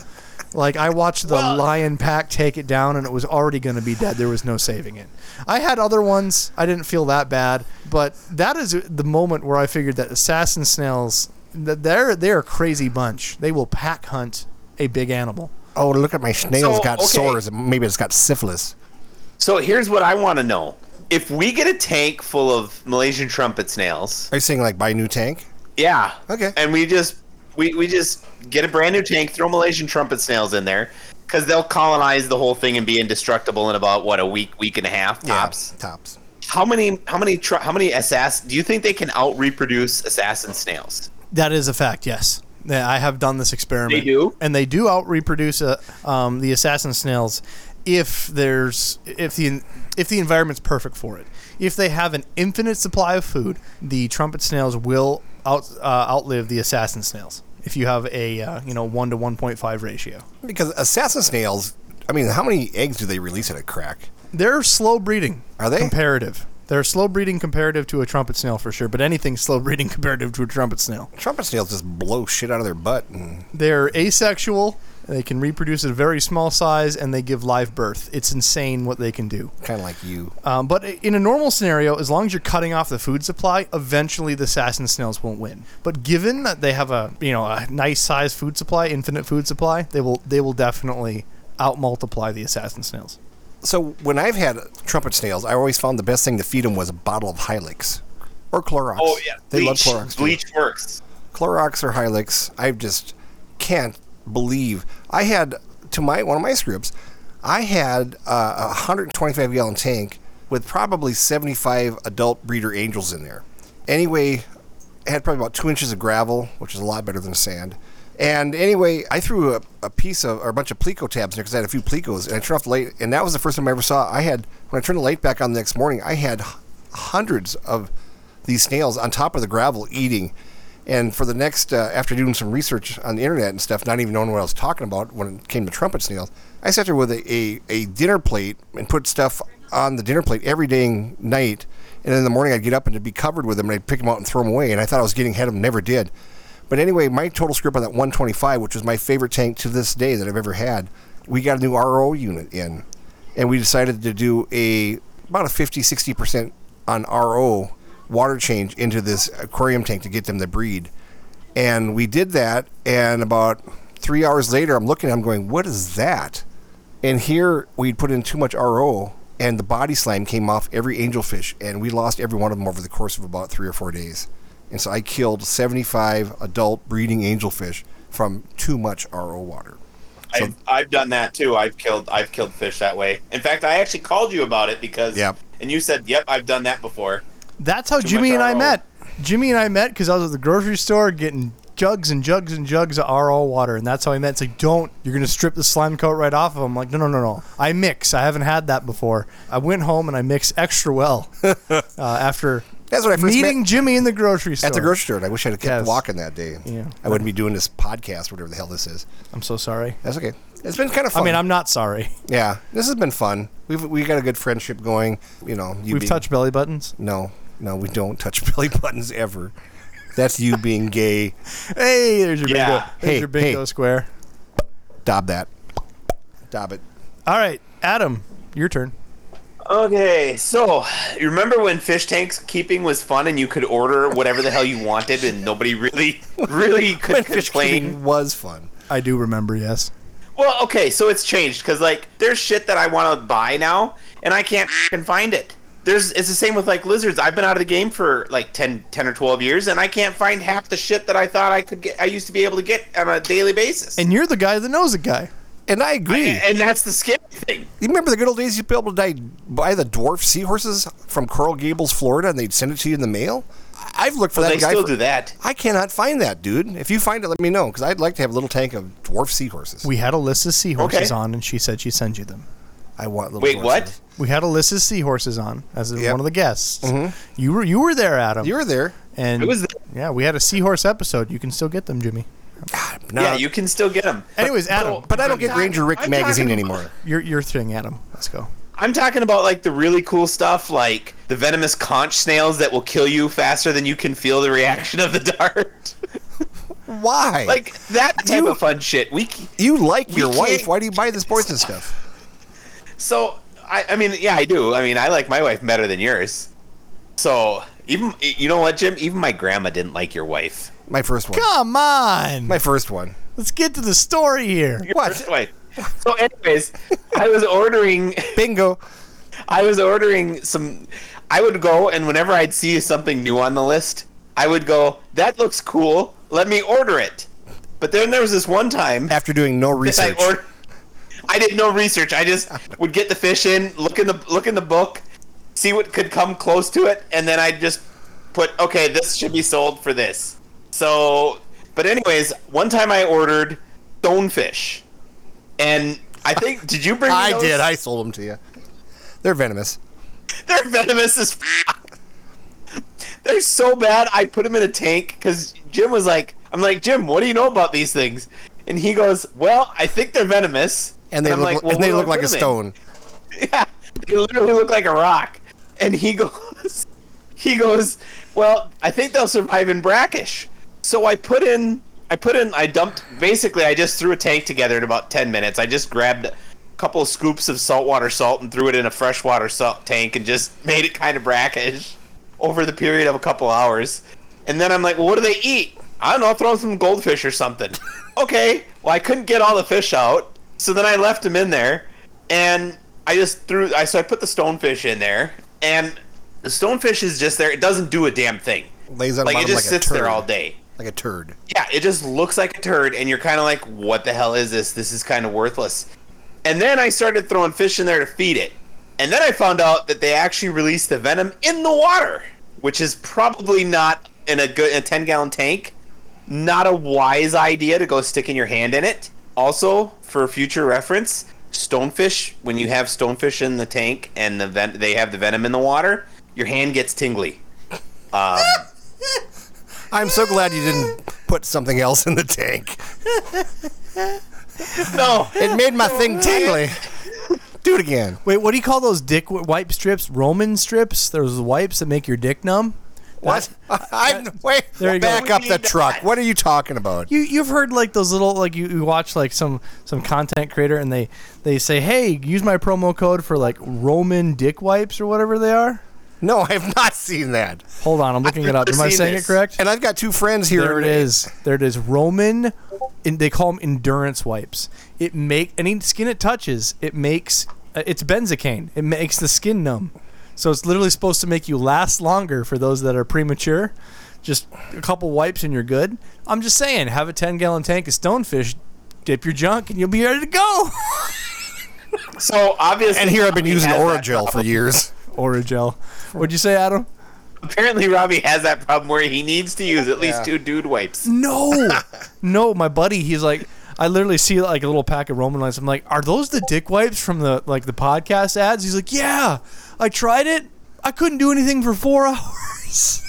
Like I watched the Well- lion pack take it down, and it was already going to be dead. There was no saving it. I had other ones. I didn't feel that bad, but that is the moment where I figured that assassin snails, that they're they're a crazy bunch. They will pack hunt a big animal. Oh, look at my snail's So, got okay. sores. Maybe it's got syphilis. So here's what I want to know: If we get a tank full of Malaysian trumpet snails, Are you saying like buy a new tank? yeah, Okay. and we just we, we just get a brand new tank, throw Malaysian trumpet snails in there, because they'll colonize the whole thing and be indestructible in about what a week, week and a half tops. Yeah, tops. How many how many tr- how many assass? Do you think they can out reproduce assassin snails? That is a fact. Yes, Yeah, I have done this experiment. They do? and they do out reproduce uh, um, the assassin snails if there's if the if the environment's perfect for it. If they have an infinite supply of food, the trumpet snails will out uh, outlive the assassin snails. If you have a uh, you know one to one point five ratio, Because assassin snails, I mean, how many eggs do they release at a crack? they're slow breeding. Are they? comparative? They're slow breeding comparative to a trumpet snail for sure, but anything slow breeding comparative to a trumpet snail. Trumpet snails just blow shit out of their butt. And They're asexual. They can reproduce at a very small size, and they give live birth. It's insane what they can do. kind of like you. Um, but in a normal scenario, as long as you're cutting off the food supply, eventually the assassin snails won't win. But given that they have a you know a nice size food supply, infinite food supply, they will they will definitely out multiply the assassin snails. So when I've had trumpet snails, I always found the best thing to feed them was a bottle of Hilex or Clorox. Oh yeah, they love bleach. Clorox. too. Bleach works. Clorox or Hilex. I just can't believe I had to my one of my scripts. I had a 125 gallon tank with probably 75 adult breeder angels in there. Anyway, it had probably about two inches of gravel, which is a lot better than sand. And anyway, I threw a, a piece of or a bunch of Pleco tabs in there because I had a few Plecos, and I turned off the light, and that was the first time I ever saw. I had when I turned the light back on the next morning, I had hundreds of these snails on top of the gravel eating. And for the next, uh, after doing some research on the internet and stuff, not even knowing what I was talking about when it came to trumpet snails, I sat there with a, a, a dinner plate and put stuff on the dinner plate every day and night. And in the morning, I'd get up and it'd be covered with them, and I'd pick them out and throw them away. And I thought I was getting ahead of them, never did. But anyway, my total script on that 125, which was my favorite tank to this day that I've ever had, we got a new RO unit in, and we decided to do a about a 50, 60 percent on RO water change into this aquarium tank to get them to breed. And we did that, and about three hours later, I'm looking, I'm going, what is that? And here we'd put in too much RO, and the body slime came off every angelfish, and we lost every one of them over the course of about three or four days. and so I killed 75 adult breeding angelfish from too much RO water. So- I've, I've done that too. I've killed I've killed fish that way. In fact, I actually called you about it because and you said, "Yep, I've done that before." That's how Jimmy and I met. Jimmy and I met because I was at the grocery store getting jugs and jugs and jugs of RO water, and that's how I met. It's like, don't, you're gonna strip the slime coat right off of him. Like, no, no, no, no. I mix. I haven't had that before. I went home and I mixed extra well uh, after That's when I first meeting met Jimmy in the grocery store. at the grocery store. And I wish I'd have kept Yes. walking that day. Yeah. I wouldn't be doing this podcast, whatever the hell this is. I'm so sorry. That's okay. It's been kind of I mean, I'm not sorry. yeah, this has been fun. We've we got a good friendship going. You know, you We've being- touched belly buttons. No, no, we don't touch belly buttons ever. That's you being gay. Hey, there's your Yeah. bingo. There's Hey, your bingo hey. square. Dob that. Dob it. All right, Adam, your turn. Okay, so you remember when fish tanks keeping was fun and you could order whatever the hell you wanted and nobody really, really could When fish complain? keeping was fun. I do remember. Yes. Well, okay, so it's changed because like there's shit that I want to buy now and I can't fing find it. There's it's the same with like lizards. I've been out of the game for like 10, 10 or 12 years and I can't find half the shit that I thought I could get I used to be able to get on a daily basis. And you're the guy that knows a guy. And I agree. and that's the scary thing. you remember the good old days you'd be able to buy, buy the dwarf seahorses from Coral Gables, Florida, and they'd send it to you in the mail? I've looked for Well, that they guy. still for- do that. I cannot find that, dude. If you find it, let me know, because I'd like to have a little tank of dwarf seahorses. We had Alyssa's seahorses Okay. on, and she said she'd send you them. I want little Wait, dwarf what? We had Alyssa's seahorses on as Yep. Mm-hmm. one of the guests. You were you were there, Adam. You were there. and It was yeah, we had a seahorse episode. You can still get them, Jimmy. No, yeah, you can still get them. Anyways, Adam, But I don't get Ranger Rick I'm magazine talking anymore. your your thing, Adam. Let's go. I'm talking about like the really cool stuff, like the venomous conch snails that will kill you faster than you can feel the reaction of the dart. Why? like that type You- of fun shit. We you like we your wife. can't- Why do you buy this poison stuff? So I, I mean, yeah, I do. I mean, I like my wife better than yours. So even you know what, Jim? Even my grandma didn't like your wife. My first one. Come on, My first one. let's get to the story here. Your What? first wife. So, anyways, I was ordering. Bingo. I was ordering some. I would go and whenever I'd see something new on the list, I would go, "That looks cool. Let me order it." But then there was this one time After doing no that research. I or I did no research. I just would get the fish in, look in the look in the book, see what could come close to it, and then I'd just put, "Okay, this should be sold for this." So, but anyways, one time I ordered stonefish, and I think did you bring? me I those? did. I sold them to you. They're venomous. They're venomous as fuck. They're so bad. I put them in a tank because Jim was like, "I'm like Jim, what do you know about these things?" And he goes, "Well, I think they're venomous." And they I'm look, like, "Well, and they look like a put 'em in?" stone. Yeah, they literally look like a rock. And he goes, he goes, well, I think they'll survive in brackish. So I put in, I put in, I dumped. Basically, I just threw a tank together in about ten minutes. I just grabbed a couple of scoops of saltwater salt and threw it in a freshwater salt tank and just made it kind of brackish over the period of a couple hours. And then I'm like, well, what do they eat? I don't know, throw some goldfish or something. okay. Well, I couldn't get all the fish out, so then I left them in there, and I just threw. I so I put the stonefish in there, and the stonefish is just there. It doesn't do a damn thing. Lays on Like it just like sits there all day. Like a turd. Yeah, it just looks like a turd, and you're kind of like, what the hell is this? This is kind of worthless. And then I started throwing fish in there to feed it. And then I found out that they actually release the venom in the water, which is probably not in a good a 10 gallon tank. Not a wise idea to go sticking your hand in it. Also, for future reference, stonefish, when you have stonefish in the tank and the ven- they have the venom in the water, your hand gets tingly. Um, I'm so glad you didn't put something else in the tank. no, It made my thing tingly. Do it again. Wait, what do you call those dick wipe strips? Roman strips? Those wipes that make your dick numb? What? I'm, wait, There you go. back up the truck. What are you talking about? You you've heard like those little like you, you watch like some some content creator and they they say hey use my promo code for like Roman dick wipes or whatever they are. No, I have not seen that. Hold on, I'm looking it up. Am I saying this. it correct? And I've got two friends here. There it is. There it is. Roman, and they call them endurance wipes. It make any skin it touches, it makes uh, it's benzocaine. It makes the skin numb. So it's literally supposed to make you last longer for those that are premature. just a couple wipes and you're good. I'm just saying, have a 10 gallon tank of stonefish, dip your junk, and you'll be ready to go. So obviously, And here I've been Robbie using has that Orajel for problem. years. Orajel. What'd you say, Adam? Apparently, Robbie has that problem where he needs to use at least Yeah. two dude wipes. No, no, my buddy. He's like, I literally see like a little pack of Roman lights. I'm like, are those the dick wipes from the like the podcast ads? He's like, yeah. I tried it. I couldn't do anything for four hours.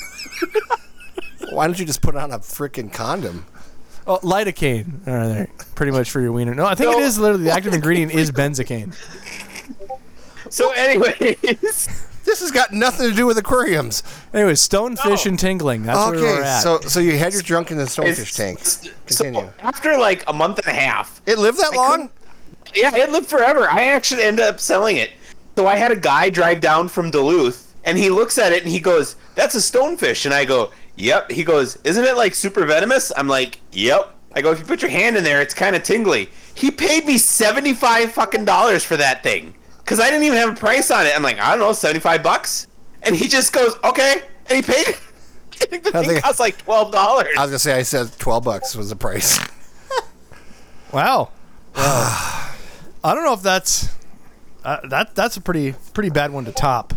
Why don't you just put on a freaking condom? Oh, lidocaine. All right, there. Pretty much for your wiener. No, I think it No. is literally the active ingredient is benzocaine. So, anyways, This has got nothing to do with aquariums. Anyway, stonefish and tingling. That's where we're okay, at. so so you had your drunk in the stonefish it's- tank. so Continue. after like a month and a half, It lived that long? Yeah, it lived forever. I actually ended up selling it. So I had a guy drive down from Duluth, and he looks at it and he goes, "That's a stonefish." And I go, "Yep." He goes, "Isn't it like super venomous?" I'm like, "Yep." I go, "If you put your hand in there, it's kind of tingly." He paid me seventy five fucking dollars for that thing because I didn't even have a price on it. I'm like, I don't know, seventy five bucks, and he just goes, "Okay," and he paid. I think the I thing think- cost like twelve dollars. I was gonna say I said twelve bucks was the price. wow. Wow. I don't know if that's uh, that. That's a pretty pretty bad one to top.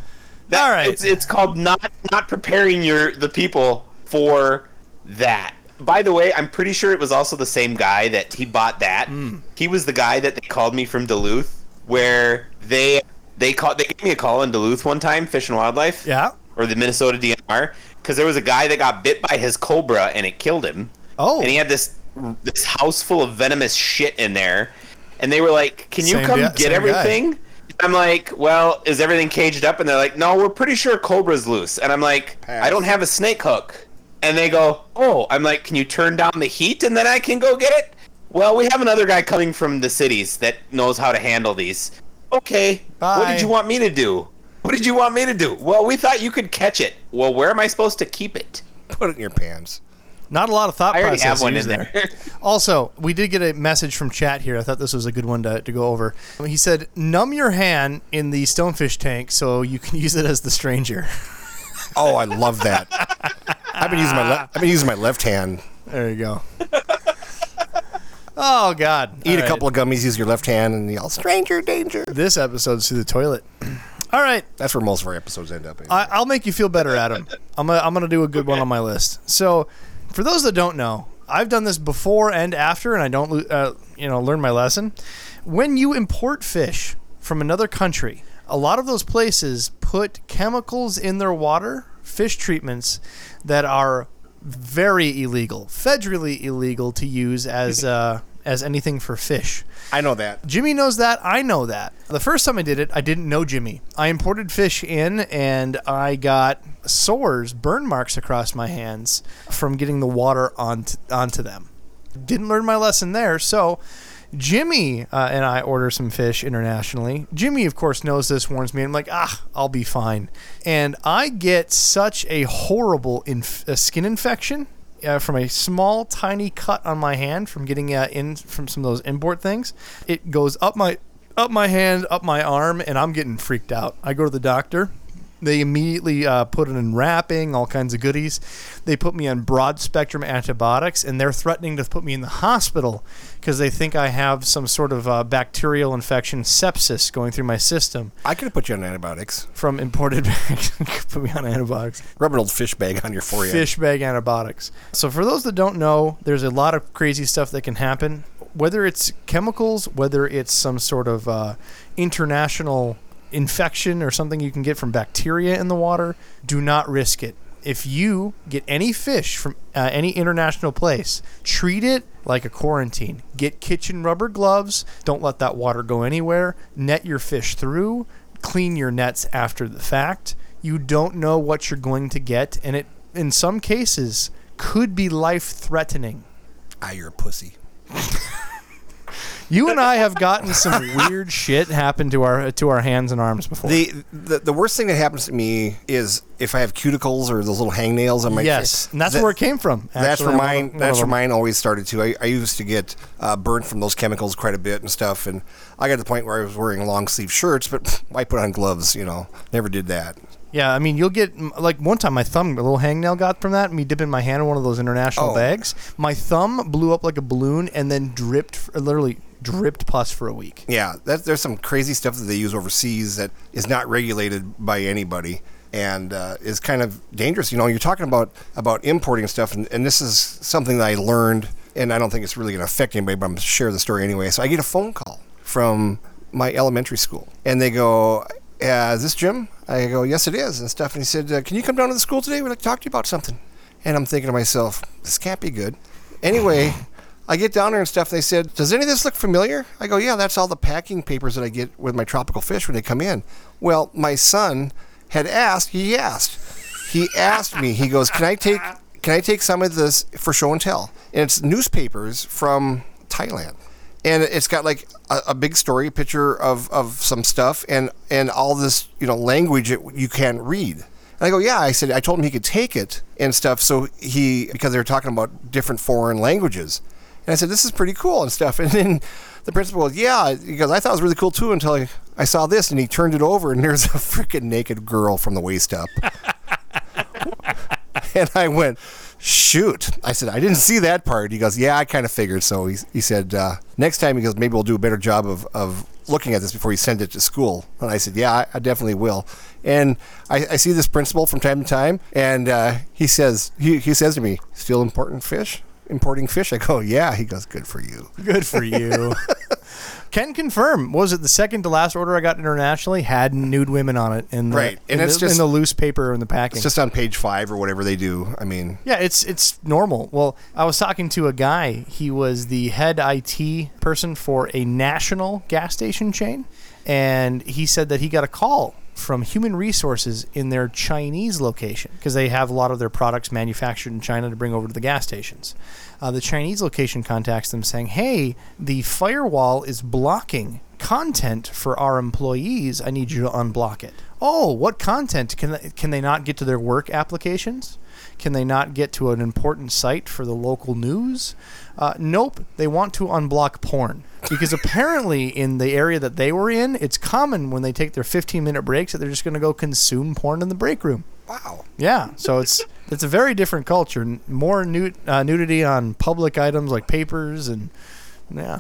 That- All right. It's it's called not not preparing your the people for that. By the way, I'm pretty sure it was also the same guy that he bought that. Hmm. He was the guy that they called me from Duluth, where they they called they gave me a call in Duluth one time, Fish and Wildlife, Yeah. or the Minnesota DNR, because there was a guy that got bit by his cobra and it killed him. Oh. and he had this this house full of venomous shit in there, and they were like, "Can you Same come get everything?" guy. Everything?" I'm like, "Well, is everything caged up?" And they're like, "No, we're pretty sure cobra's loose." And I'm like, Pass. "I don't have a snake hook." And they go, "Oh," I'm like, "Can you turn down the heat and then I can go get it?" Well, we have another guy coming from the cities that knows how to handle these. Okay, Bye. what did you want me to do? What did you want me to do? Well, we thought you could catch it. Well, where am I supposed to keep it? Put it in your pants. Not a lot of thought I already process have one used in there. there. Also, we did get a message from chat here. I thought this was a good one to, to go over. He said, "Numb your hand in the stonefish tank so you can use it as the stranger." Oh, I love that. I've been using my le- I've been using my left hand. There you go. oh God! Eat All a right. couple of gummies, use your left hand, and yell "stranger danger." This episode's through the toilet. All right, That's where most of our episodes end up. I, I'll make you feel better, Adam. I'm gonna, I'm gonna do a good one on my list. So, for those that don't know, I've done this before and after, and I don't, uh, you know, learn my lesson. When you import fish from another country, a lot of those places put chemicals in their water, fish treatments that are very illegal, federally illegal to use as uh, as anything for fish. I know that. Jimmy knows that. I know that. The first time I did it, I didn't know Jimmy. I imported fish in and I got sores, burn marks across my hands from getting the water onto, onto them. Didn't learn my lesson there. So Jimmy uh, and I order some fish internationally. Jimmy, of course, knows this, warns me. I'm like, ah, I'll be fine. And I get such a horrible inf- skin infection uh, from a small, tiny cut on my hand from getting uh, in from some of those import things. It goes up my up my hand, up my arm, and I'm getting freaked out. I go to the doctor. They immediately uh, put it in wrapping, all kinds of goodies. They put me on broad spectrum antibiotics, and they're threatening to put me in the hospital because they think I have some sort of uh, bacterial infection, sepsis, going through my system I could have put you on antibiotics. from imported. put me on antibiotics Rub an old fish bag on your forehead. fish bag antibiotics. So for those that don't know, there's a lot of crazy stuff that can happen. Whether it's chemicals, whether it's some sort of uh, international infection or something you can get from bacteria in the water, do not risk it. If you get any fish from uh, any international place, treat it like a quarantine. Get kitchen rubber gloves. Don't let that water go anywhere. Net your fish through. Clean your nets after the fact. You don't know what you're going to get, and it, in some cases, could be life threatening. Ah, you're a pussy. You and I have gotten some weird shit happen to our to our hands and arms before. The, the the worst thing that happens to me is if I have cuticles or those little hangnails on my yes, face. and that's That- where it came from. That's where mine. That's where mine always started too. I, I used to get uh, burned from those chemicals quite a bit and stuff, and I got to the point where I was wearing long sleeve shirts, but why put on gloves? You know, never did that. Yeah, I mean, you'll get like one time my thumb, a little hangnail got from that. Me dipping my hand in one of those international Oh. bags. My thumb blew up like a balloon and then dripped, literally dripped pus for a week. Yeah, that, there's some crazy stuff that they use overseas that is not regulated by anybody and uh, is kind of dangerous. You know, you're talking about about importing stuff, and, and this is something that I learned, and I don't think it's really going to affect anybody, but I'm going to share the story anyway. So I get a phone call from my elementary school, and they go, uh, "Is this Jim?" I go, "Yes, it is," and he said, uh, "Can you come down to the school today? We'd like to talk to you about something." And I'm thinking to myself, "This can't be good." Anyway. I get down there and stuff. They said, "Does any of this look familiar?" I go, "Yeah, that's all the packing papers that I get with my tropical fish when they come in." Well, my son had asked. He asked. He asked me. He goes, "Can I take? Can I take some of this for show and tell?" And it's newspapers from Thailand, and it's got like a, a big story, picture of, of some stuff, and and all this you know language that you can't read. And I go, yeah. I said, I told him he could take it and stuff. So he, because they were talking about different foreign languages. And I said, this is pretty cool and stuff. And then the principal goes, yeah, because I thought it was really cool too until I, I saw this. And he turned it over and there's a freaking naked girl from the waist up. and I went, shoot. I said, I didn't see that part. He goes, yeah, I kind of figured. So he, he said, uh, next time, he goes, maybe we'll do a better job of, of looking at this before you send it to school. And I said, yeah, I, I definitely will. And I, I see this principal from time to time, and uh, he says, he, he says to me, still important fish? Importing fish? I go, yeah. He goes, good for you. Good for you. Can confirm. Was it the second to last order I got internationally had nude women on it in the, Right, and in, it's the, just- in the loose paper in the packing. It's just on page five or whatever they do. I mean, Yeah, it's it's normal. Well, I was talking to a guy. He was the head IT person for a national gas station chain, and he said that he got a call from human resources in their Chinese location because they have a lot of their products manufactured in China to bring over to the gas stations. Uh, the Chinese location contacts them saying, "Hey, the firewall is blocking content for our employees. I need you to unblock it." Oh, what content? Can can they not get to their work applications? Can they not get to an important site for the local news? Uh, nope. They want to unblock porn because apparently in the area that they were in, it's common when they take their 15 minute breaks that they're just going to go consume porn in the break room. wow. Yeah, so it's it's a very different culture. More uh, nudity on public items like papers and yeah,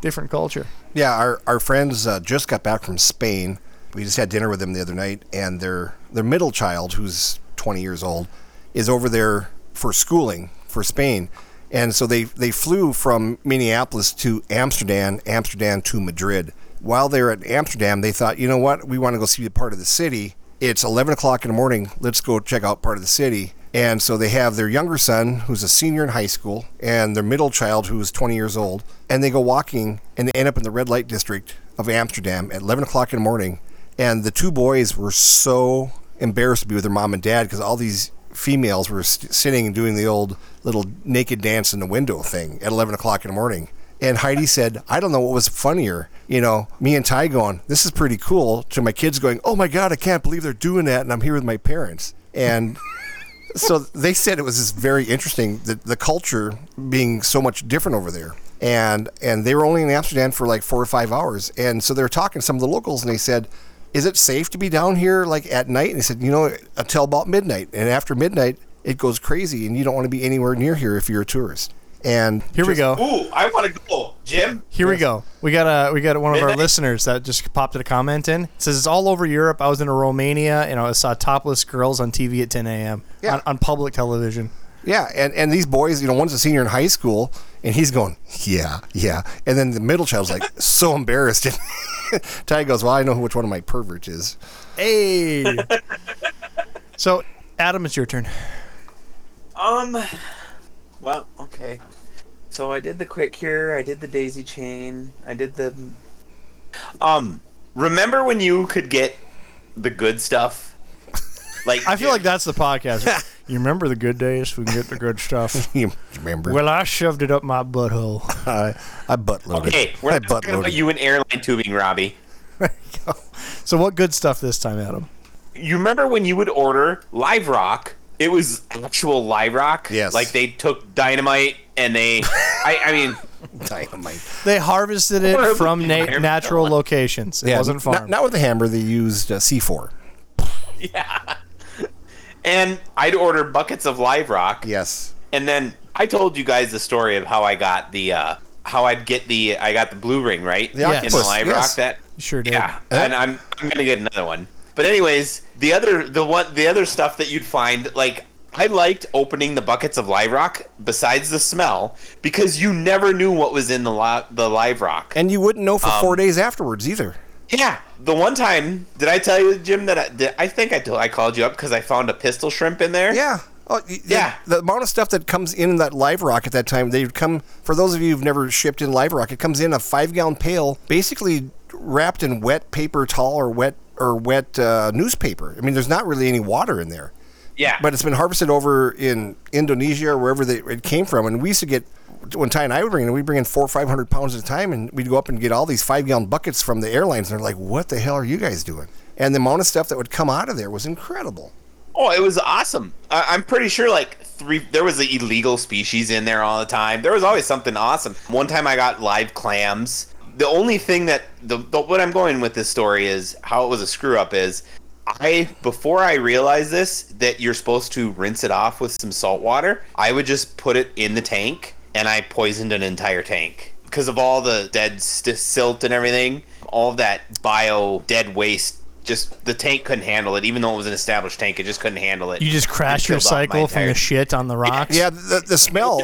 different culture. Yeah, our, our friends uh, just got back from Spain. We just had dinner with them the other night, and their their middle child, who's 20 years old, is over there for schooling for Spain. And so they, they flew from Minneapolis to Amsterdam, Amsterdam to Madrid. While they were at Amsterdam, they thought, you know what, we want to go see a part of the city. It's 11 o'clock in the morning. Let's go check out part of the city. And so they have their younger son, who's a senior in high school, and their middle child, who's 20 years old. And they go walking and they end up in the red light district of Amsterdam at 11 o'clock in the morning. And the two boys were so embarrassed to be with their mom and dad because all these females were sitting and doing the old little naked dance in the window thing at 11 o'clock in the morning. And Heidi said, I don't know what was funnier. You know, me and Ty going, this is pretty cool, to my kids going, oh my God, I can't believe they're doing that. And I'm here with my parents. And so they said it was just very interesting, the, the culture being so much different over there. And and they were only in Amsterdam for like four or five hours. And so they were talking to some of the locals and they said, Is it safe to be down here like at night? And he said, you know, until about midnight. And after midnight it goes crazy and you don't want to be anywhere near here if you're a tourist. And Here we go. Ooh, I want to go, Jim. Here we go. We got a we got one of our listeners that just popped a comment in. It says it's all over Europe. I was in Romania and I saw topless girls on TV at 10 a.m. Yeah. On, on public television. Yeah, and, and these boys, you know, one's a senior in high school, and he's going, yeah, yeah. And then the middle child's like so embarrassed. And Ty goes, well, I know which one of my perverts is. Hey. so, Adam, it's your turn. Um. Well, okay. So I did the quick cure. I did the daisy chain. I did the. Um, remember when you could get the good stuff? Like I feel like that's the podcast. You remember the good days? We can get the good stuff. You remember? well, I shoved it up my butthole. I, I butt loaded. Okay, we're I not butt talking about you and airline tubing, Robbie. So, what good stuff this time, Adam? You remember when you would order live rock? It was actual live rock. Yes. Like they took dynamite and they. I, I mean, Dynamite. They harvested it from na- natural locations. It Yeah, wasn't not, farmed. not with the hammer. They used uh, C4. yeah. And I'd order buckets of live rock. Yes. And then I told you guys the story of how I got the uh how I'd get the I got the blue ring, right? The In the live yes. rock that Sure did. Yeah. And I'm I'm gonna get another one. But anyways, the other the one the other stuff that you'd find, like I liked opening the buckets of live rock besides the smell because you never knew what was in the li- the live rock. And you wouldn't know for Um, four days afterwards either. Yeah, the one time did I tell you, Jim, that I, that I think I told, I called you up because I found a pistol shrimp in there. Yeah. Oh, the- Yeah. The, amount of stuff that comes in that live rock at that time, they would come, for those of you who've never shipped in live rock, it comes in a five gallon pail, basically wrapped in wet paper towel or wet or wet uh, newspaper. I mean, there's not really any water in there. Yeah. But it's been harvested over in Indonesia or wherever they, it came from. And we used to get, when Ty and I would bring it, we'd bring in four or 500 pounds at a time. And we'd go up and get all these five gallon buckets from the airlines. And they're like, what the hell are you guys doing? And the amount of stuff that would come out of there was incredible. Oh, it was awesome. I- I'm pretty sure like three. There was the illegal species in there all the time. There was always something awesome. One time I got live clams. The only thing that the, the what I'm going with this story is how it was a screw up is. I before I realized this that you're supposed to rinse it off with some salt water. I would just put it in the tank and I poisoned an entire tank because of all the dead st- silt and everything. All of that bio dead waste. Just the tank couldn't handle it, even though it was an established tank. It just couldn't handle it. You just It crashed your killed off my cycle from the shit on the rocks. Yeah, the, the smell.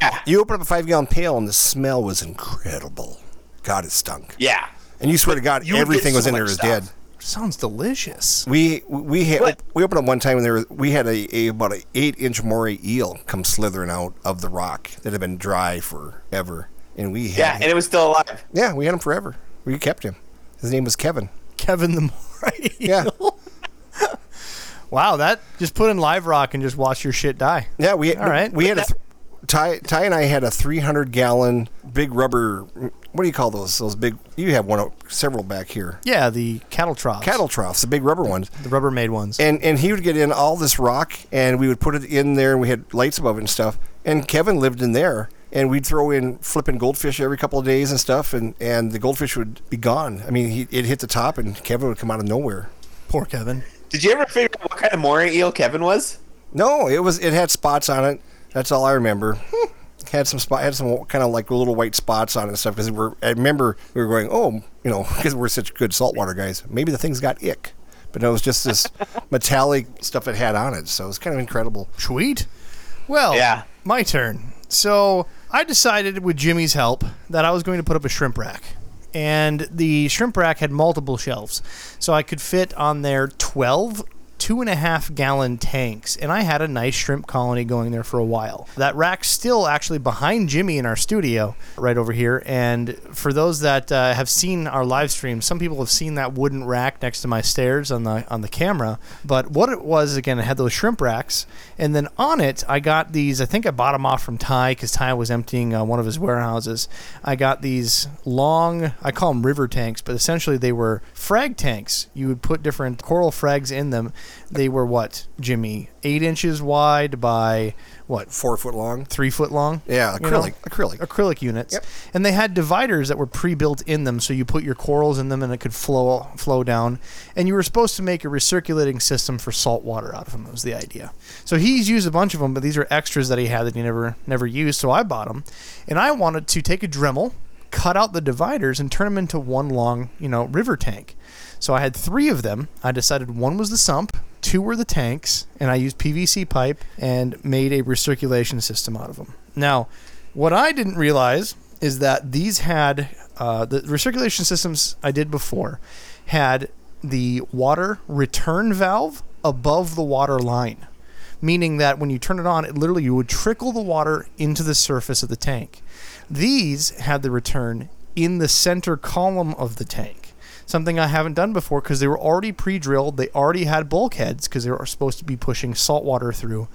Yeah, You open up a five gallon pail and the smell was incredible. God, it stunk. yeah. And you swear to God, you everything get was in there much was stuff. dead. Sounds delicious. We we had What? we opened up one time and there was, we had a, a about an eight inch moray eel come slithering out of the rock that had been dry forever, and we had Yeah, him. and it was still alive. yeah we had him forever. We kept him. His name was Kevin. Kevin the Moray. Yeah, Wow, that just put in live rock and just watch your shit die. yeah. We All right. We had a th- Ty Ty and I had a three hundred gallon big rubber. What do you call those? Those big. You have one, several back here. Yeah, the cattle troughs. Cattle troughs, the big rubber ones. The Rubbermaid ones. and and he would get in all this rock and we would put it in there and we had lights above it and stuff and kevin lived in there and we'd throw in flipping goldfish every couple of days and stuff and and the goldfish would be gone i mean he, it hit the top and kevin would come out of nowhere Poor Kevin. Did you ever figure out what kind of moray eel Kevin was? no it was it had spots on it that's all i remember had some spot had some kind of like little white spots on it and stuff because we're i remember we were going oh you know because we're such good saltwater guys maybe the thing's got ick but it was just this metallic stuff it had on it so it was kind of incredible Sweet. Well, Yeah. my turn. So I decided with Jimmy's help that I was going to put up a shrimp rack. And the shrimp rack had multiple shelves. So I could fit on there 12 two and a half gallon tanks. And I had a nice shrimp colony going there for a while. That rack's still actually behind Jimmy in our studio right over here. And for those that uh, have seen our live stream, some people have seen that wooden rack next to my stairs on the on the camera. But what it was again, I had those shrimp racks, and then on it I got these. I think I bought them off from Ty because Ty was emptying uh, one of his warehouses. I got these long, I call them river tanks, but essentially they were frag tanks. You would put different coral frags in them. They were what, Jimmy? Eight inches wide by what? four foot long Three foot long. Yeah, acrylic, acrylic. acrylic units, Yep. and they had dividers that were pre-built in them, so you put your corals in them, and it could flow flow down. And you were supposed to make a recirculating system for salt water out of them. Was the idea. So he's used a bunch of them, but these are extras that he had that he never never used. So I bought them, and I wanted to take a Dremel, cut out the dividers, and turn them into one long, you know, river tank. So I had three of them. I decided one was the sump, two were the tanks, and I used PVC pipe and made a recirculation system out of them. Now, what I didn't realize is that these had uh, the recirculation systems I did before had the water return valve above the water line, meaning that when you turn it on, it literally you would trickle the water into the surface of the tank. These had the return in the center column of the tank. Something I haven't done before because they were already pre-drilled. They already had bulkheads because they were supposed to be pushing salt water through,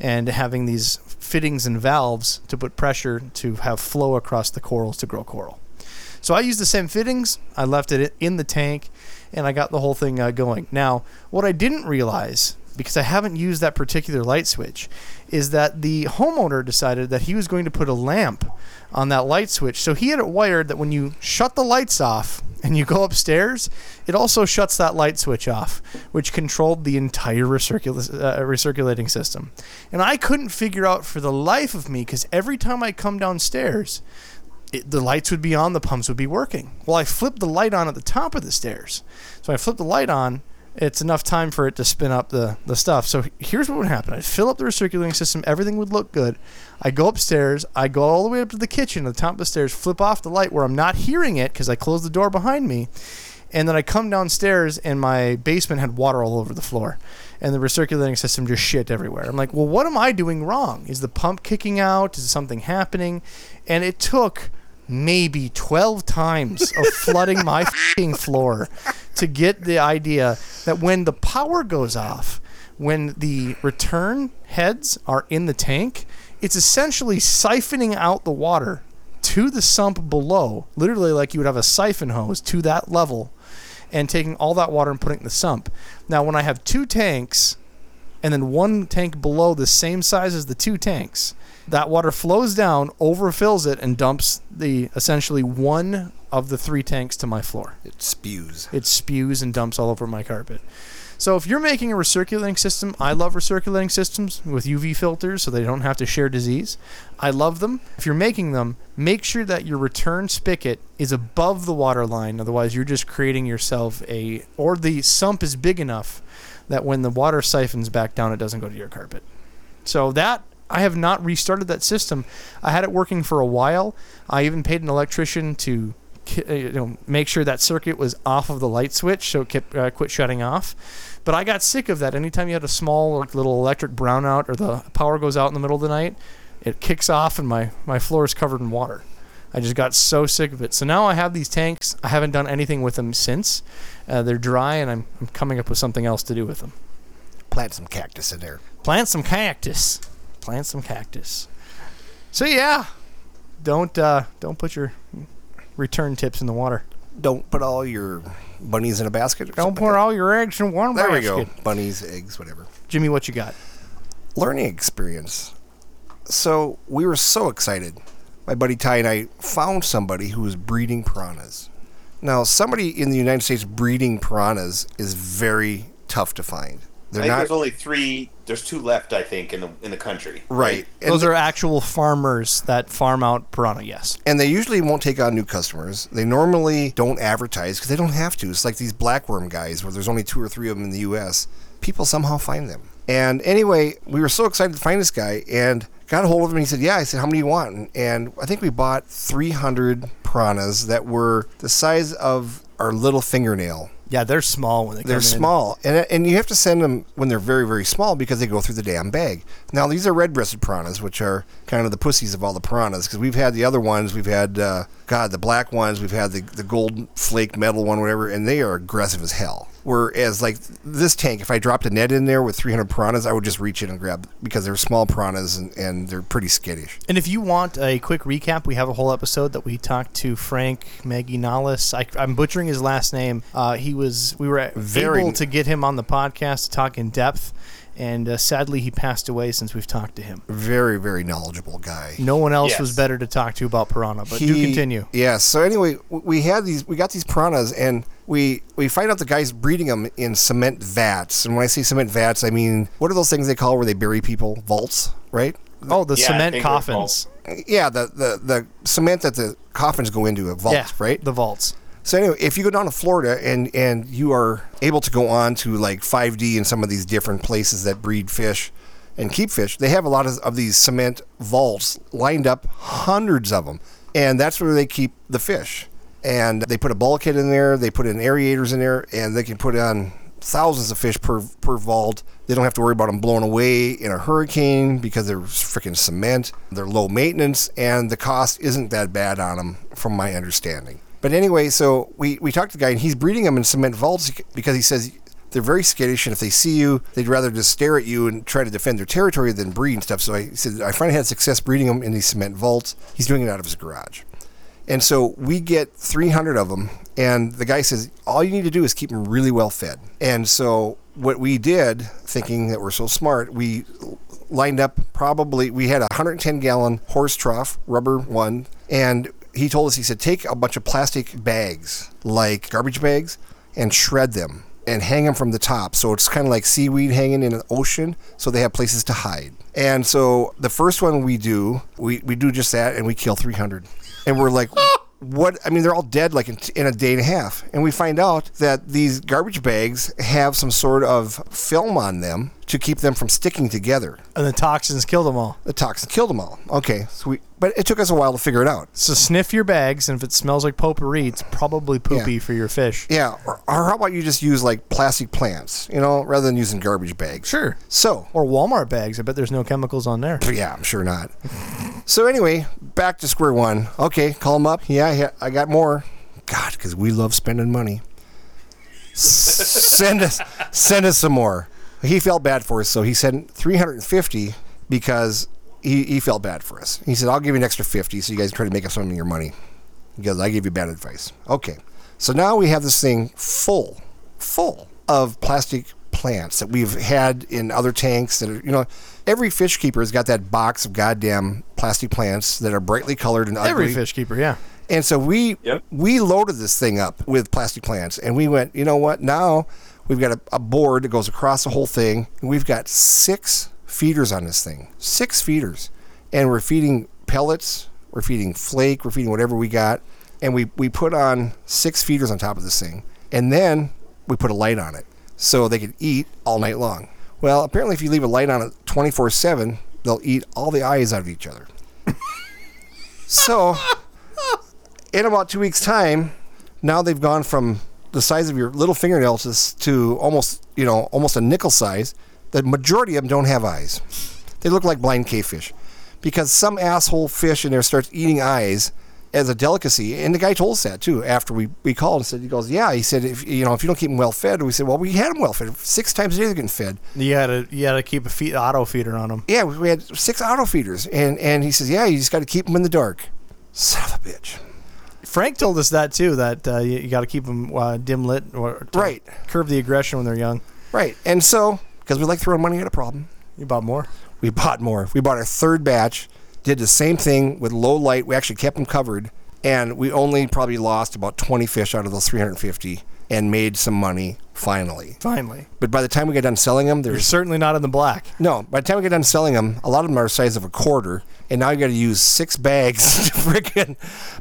and having these fittings and valves to put pressure to have flow across the corals to grow coral. So I used the same fittings. I left it in the tank, and I got the whole thing uh, going. Now, what I didn't realize because I haven't used that particular light switch is that the homeowner decided that he was going to put a lamp on that light switch. So he had it wired that when you shut the lights off and you go upstairs, it also shuts that light switch off, which controlled the entire recircul- uh, recirculating system. And I couldn't figure out for the life of me because every time I come downstairs, it, the lights would be on, the pumps would be working. Well, I flipped the light on at the top of the stairs. So I flipped the light on. It's enough time for it to spin up the, the stuff. So here's what would happen I'd fill up the recirculating system, everything would look good. I go upstairs, I go all the way up to the kitchen, the top of the stairs, flip off the light where I'm not hearing it because I closed the door behind me. And then I come downstairs and my basement had water all over the floor. And the recirculating system just shit everywhere. I'm like, well, what am I doing wrong? Is the pump kicking out? Is something happening? And it took maybe 12 times of flooding my fing floor to get the idea that when the power goes off, when the return heads are in the tank, it's essentially siphoning out the water to the sump below, literally like you would have a siphon hose to that level, and taking all that water and putting it in the sump. Now, when I have two tanks and then one tank below the same size as the two tanks, that water flows down, overfills it, and dumps the essentially one of the three tanks to my floor. It spews. It spews and dumps all over my carpet. So if you're making a recirculating system, I love recirculating systems with UV filters so they don't have to share disease. I love them. If you're making them, make sure that your return spigot is above the water line. Otherwise, you're just creating yourself a or the sump is big enough that when the water siphons back down, it doesn't go to your carpet. So that I have not restarted that system. I had it working for a while. I even paid an electrician to uh, you know make sure that circuit was off of the light switch so it kept, uh, quit shutting off. But I got sick of that. Anytime you had a small like, little electric brownout or the power goes out in the middle of the night, it kicks off and my my floor is covered in water. I just got so sick of it. So now I have these tanks. I haven't done anything with them since. Uh, they're dry, and I'm, I'm coming up with something else to do with them. Plant some cactus in there. Plant some cactus. Plant some cactus. So yeah, don't uh, don't put your return tips in the water. Don't put all your bunnies in a basket. or Don't put like all your eggs in one that. There we go. Bunnies, eggs, whatever. Jimmy, what you got? learning experience. So we were so excited. My buddy Ty and I found somebody who was breeding piranhas. Now, somebody in the United States breeding piranhas is very tough to find. I They're think not there's only three. There's two left, I think, in the in the country. right. And, Those are actual farmers that farm out piranha. Yes. and they usually won't take on new customers. They normally don't advertise because they don't have to. It's like these blackworm guys where there's only two or three of them in the U.S. People somehow find them. And anyway, we were so excited to find this guy and got a hold of him. And he said, "Yeah." I said, "How many do you want?" And, and I think we bought 300 piranhas that were the size of our little fingernail. Yeah, they're small when they They're come in. small, and and you have to send them when they're very very small because they go through the damn bag. Now these are red-breasted piranhas, which are kind of the pussies of all the piranhas because we've had the other ones. We've had uh, God the black ones. We've had the the gold flake metal one, whatever, and they are aggressive as hell. Whereas like this tank, if I dropped a net in there with 300 piranhas, I would just reach in and grab because they're small piranhas and, and they're pretty skittish. And if you want a quick recap, we have a whole episode that we talked to Frank Maginalis. I, I'm butchering his last name. Uh, he was we were Very- able to get him on the podcast to talk in depth, and uh, sadly he passed away since we've talked to him. Very very knowledgeable guy. No one else Yes. was better to talk to about piranha. But do continue. Yeah. So anyway, we had these. We got these piranhas, and we we find out the guy's breeding them in cement vats. And when I say cement vats, I mean what are those things they call where they bury people? Vaults, right? Oh, the Yeah, cement coffins. Yeah, the the the cement that the coffins go into a vault, yeah, right? The vaults. So anyway, if you go down to Florida and and you are able to go on to like 5D in some of these different places that breed fish and keep fish, they have a lot of, of these cement vaults lined up, hundreds of them, and that's where they keep the fish. And they put a bulkhead in there, they put in aerators in there, and they can put on thousands of fish per per vault. They don't have to worry about them blowing away in a hurricane because they're freaking cement. They're low maintenance, and the cost isn't that bad on them, from my understanding. But anyway, so we, we talked to the guy, and he's breeding them in cement vaults because he says they're very skittish, and if they see you, they'd rather just stare at you and try to defend their territory than breed and stuff. So I said I finally had success breeding them in these cement vaults. He's doing it out of his garage. And so we get 300 of them, and the guy says, all you need to do is keep them really well fed. And so what we did, thinking that we're so smart, we lined up probably, we had a 110 gallon horse trough, rubber one, and he told us, he said, take a bunch of plastic bags, like garbage bags, and shred them and hang them from the top. So it's kind of like seaweed hanging in an ocean, so they have places to hide. And so the first one we do, we, we do just that, and we kill 300. And we're like, what? I mean, they're all dead like in, in a day and a half. And we find out that these garbage bags have some sort of film on them to keep them from sticking together. And the toxins killed them all. The toxin killed them all. Okay, sweet. but it took us a while to figure it out. So sniff your bags, and if it smells like potpourri, it's probably poopy Yeah. for your fish. Yeah, or, or how about you just use like plastic plants, you know, rather than using garbage bags? Sure. So, Or Walmart bags. I bet there's no chemicals on there. Yeah, I'm sure not. So anyway, back to square one. Okay, call them up. Yeah, I, I got more. God, because we love spending money. S- send us, send us some more. He felt bad for us, so he sent 350 because he, he felt bad for us. He said, "I'll give you an extra 50, so you guys try to make up some of your money." Because I gave you bad advice. Okay, so now we have this thing full, full of plastic plants that we've had in other tanks that are, you know, every fish keeper has got that box of goddamn plastic plants that are brightly colored and ugly. Every fish keeper, yeah. And so we Yep. we loaded this thing up with plastic plants, and we went. You know what? Now we've got a, a board that goes across the whole thing, and we've got six feeders on this thing. Six feeders, and we're feeding pellets, we're feeding flake, we're feeding whatever we got, and we we put on six feeders on top of this thing, and then we put a light on it so they could eat all night long. Well, apparently, if you leave a light on it 24 7, they'll eat all the eyes out of each other. so, in about two weeks' time, now they've gone from the size of your little fingernails to, to almost, you know, almost a nickel size. The majority of them don't have eyes. They look like blind cavefish because some asshole fish in there starts eating eyes as a delicacy. And the guy told us that too after we, we called and said, he goes, yeah, he said, if you know, if you don't keep them well fed, we said, well, we had them well fed. Six times a day they're getting fed. You gotta you gotta keep a feed, auto feeder on them. Yeah, we had six auto feeders. And, and he says, yeah, you just got to keep them in the dark. Son of a bitch. Frank told us that too. That uh, you, you got to keep them uh, dim lit or Right. curb the aggression when they're young. Right. And so, because we like throwing money at a problem, You bought more. we bought more. We bought our third batch, did the same thing with low light. We actually kept them covered, and we only probably lost about 20 fish out of those 350 and made some money finally. Finally, But by the time we got done selling them, you're there's certainly not in the black. no. By the time we get done selling them, a lot of them are the size of a quarter, and now you got to use six bags to freaking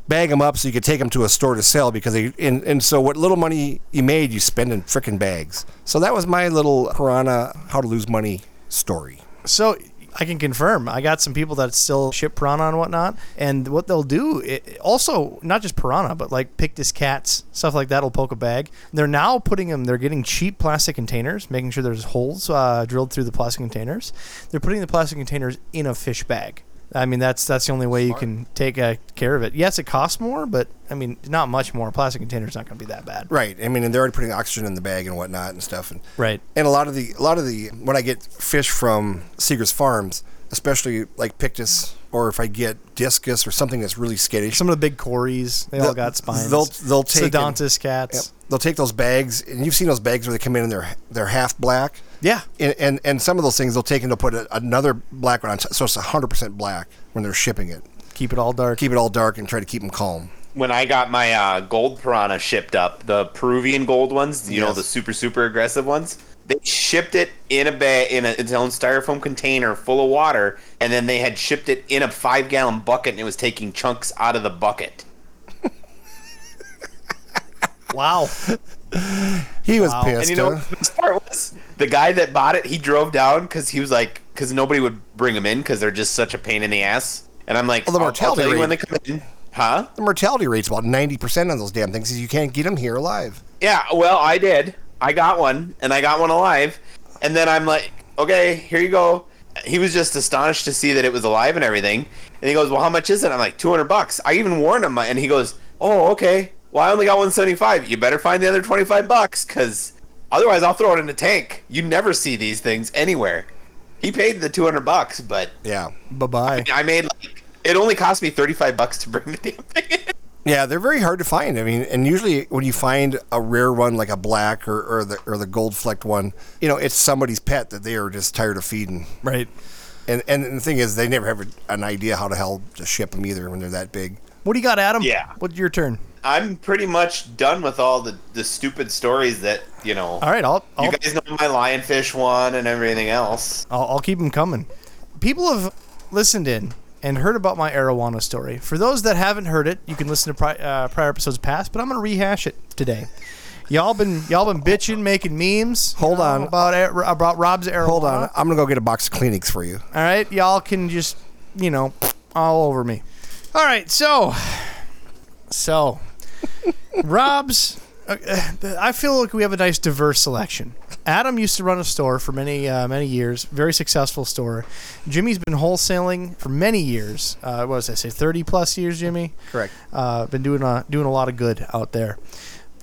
bag them up so you could take them to a store to sell because they and, and so what little money you made you spend in freaking bags. So that was my little piranha how to lose money story. So I can confirm. I got some people that still ship piranha and whatnot, and what they'll do, it, also not just piranha, but like pictus cats, stuff like that will poke a bag. They're now putting them. They're getting cheap plastic containers, making sure there's holes uh, drilled through the plastic containers. They're putting the plastic containers in a fish bag. I mean, that's that's the only way you can take uh, care of it. Yes, it costs more, but I mean, not much more. A plastic container's not going to be that bad. Right. I mean, and they're already putting oxygen in the bag and whatnot and stuff. And Right. and a lot of the a lot of the when I get fish from Segrest Farms, especially like pictus, or if I get discus or something that's really skittish, Some of the big cories, they all They'll- got spines. they'll- they'll take and- Synodontis Yep. cats. they'll take those bags, and you've seen those bags where they come in and they're they're half black. Yeah. And, and and some of those things they'll take and they'll put a, another black one on, top, so it's hundred percent black when they're shipping it. Keep it all dark. Keep it all dark and try to keep them calm. when I got my uh, gold piranha shipped up, the Peruvian gold ones, you know, the super super aggressive ones, they shipped it in a bag in a, its own styrofoam container full of water, and then they had shipped it in a five gallon bucket, and it was taking chunks out of the bucket. Wow. He was Wow. pissed. And you know what the part was? The guy that bought it, he drove down because he was like, because nobody would bring him in because they're just such a pain in the ass. And I'm like, Well, the mortality rate- when they come in. Huh? the mortality rate's about ninety percent on those damn things. You can't get them here alive. Yeah, well, I did. I got one, and I got one alive. And then I'm like, okay, here you go. He was just astonished to see that it was alive and everything. And he goes, well, how much is it? I'm like, 200 bucks. I even warned him, and he goes, oh, okay. Well, I only got 175. You better find the other 25 bucks, because otherwise I'll throw it in the tank. You never see these things anywhere. He paid the 200 bucks, but Yeah. Bye bye. I made like, it only cost me 35 bucks to bring the damn thing in. Yeah, they're very hard to find. I mean, and usually when you find a rare one like a black or, or the or the gold flecked one, you know, it's somebody's pet that they are just tired of feeding. Right. And and the thing is, they never have an idea how the hell to ship them either when they're that big. What do you got, Adam? Yeah. What's your turn? I'm pretty much done with all the, the stupid stories that, you know, All right, I'll I'll, you guys know my lionfish one and everything else. I'll, I'll keep them coming. People have listened in and heard about my arowana story. For those that haven't heard it, you can listen to pri- uh, prior episodes past, but I'm going to rehash it today. Y'all been y'all been bitching, making memes. Hold you know, on. about Ar- about Rob's arowana. Hold on, I'm gonna go get a box of Kleenex for you. All right, y'all can just, you know, all over me. All right, so, so, Rob's. Uh, I feel like we have a nice diverse selection. Adam used to run a store for many uh, many years, very successful store. Jimmy's been wholesaling for many years. Uh, what was I say, thirty plus years, Jimmy? Correct. Uh, been doing a doing a lot of good out there.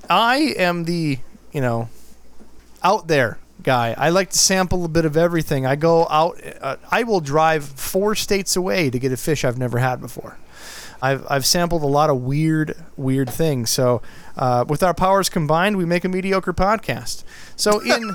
I am the you know out there guy. I like to sample a bit of everything. I go out. Uh, I will drive four states away to get a fish I've never had before. I've, I've sampled a lot of weird, weird things. So, uh, with our powers combined, we make a mediocre podcast. So, in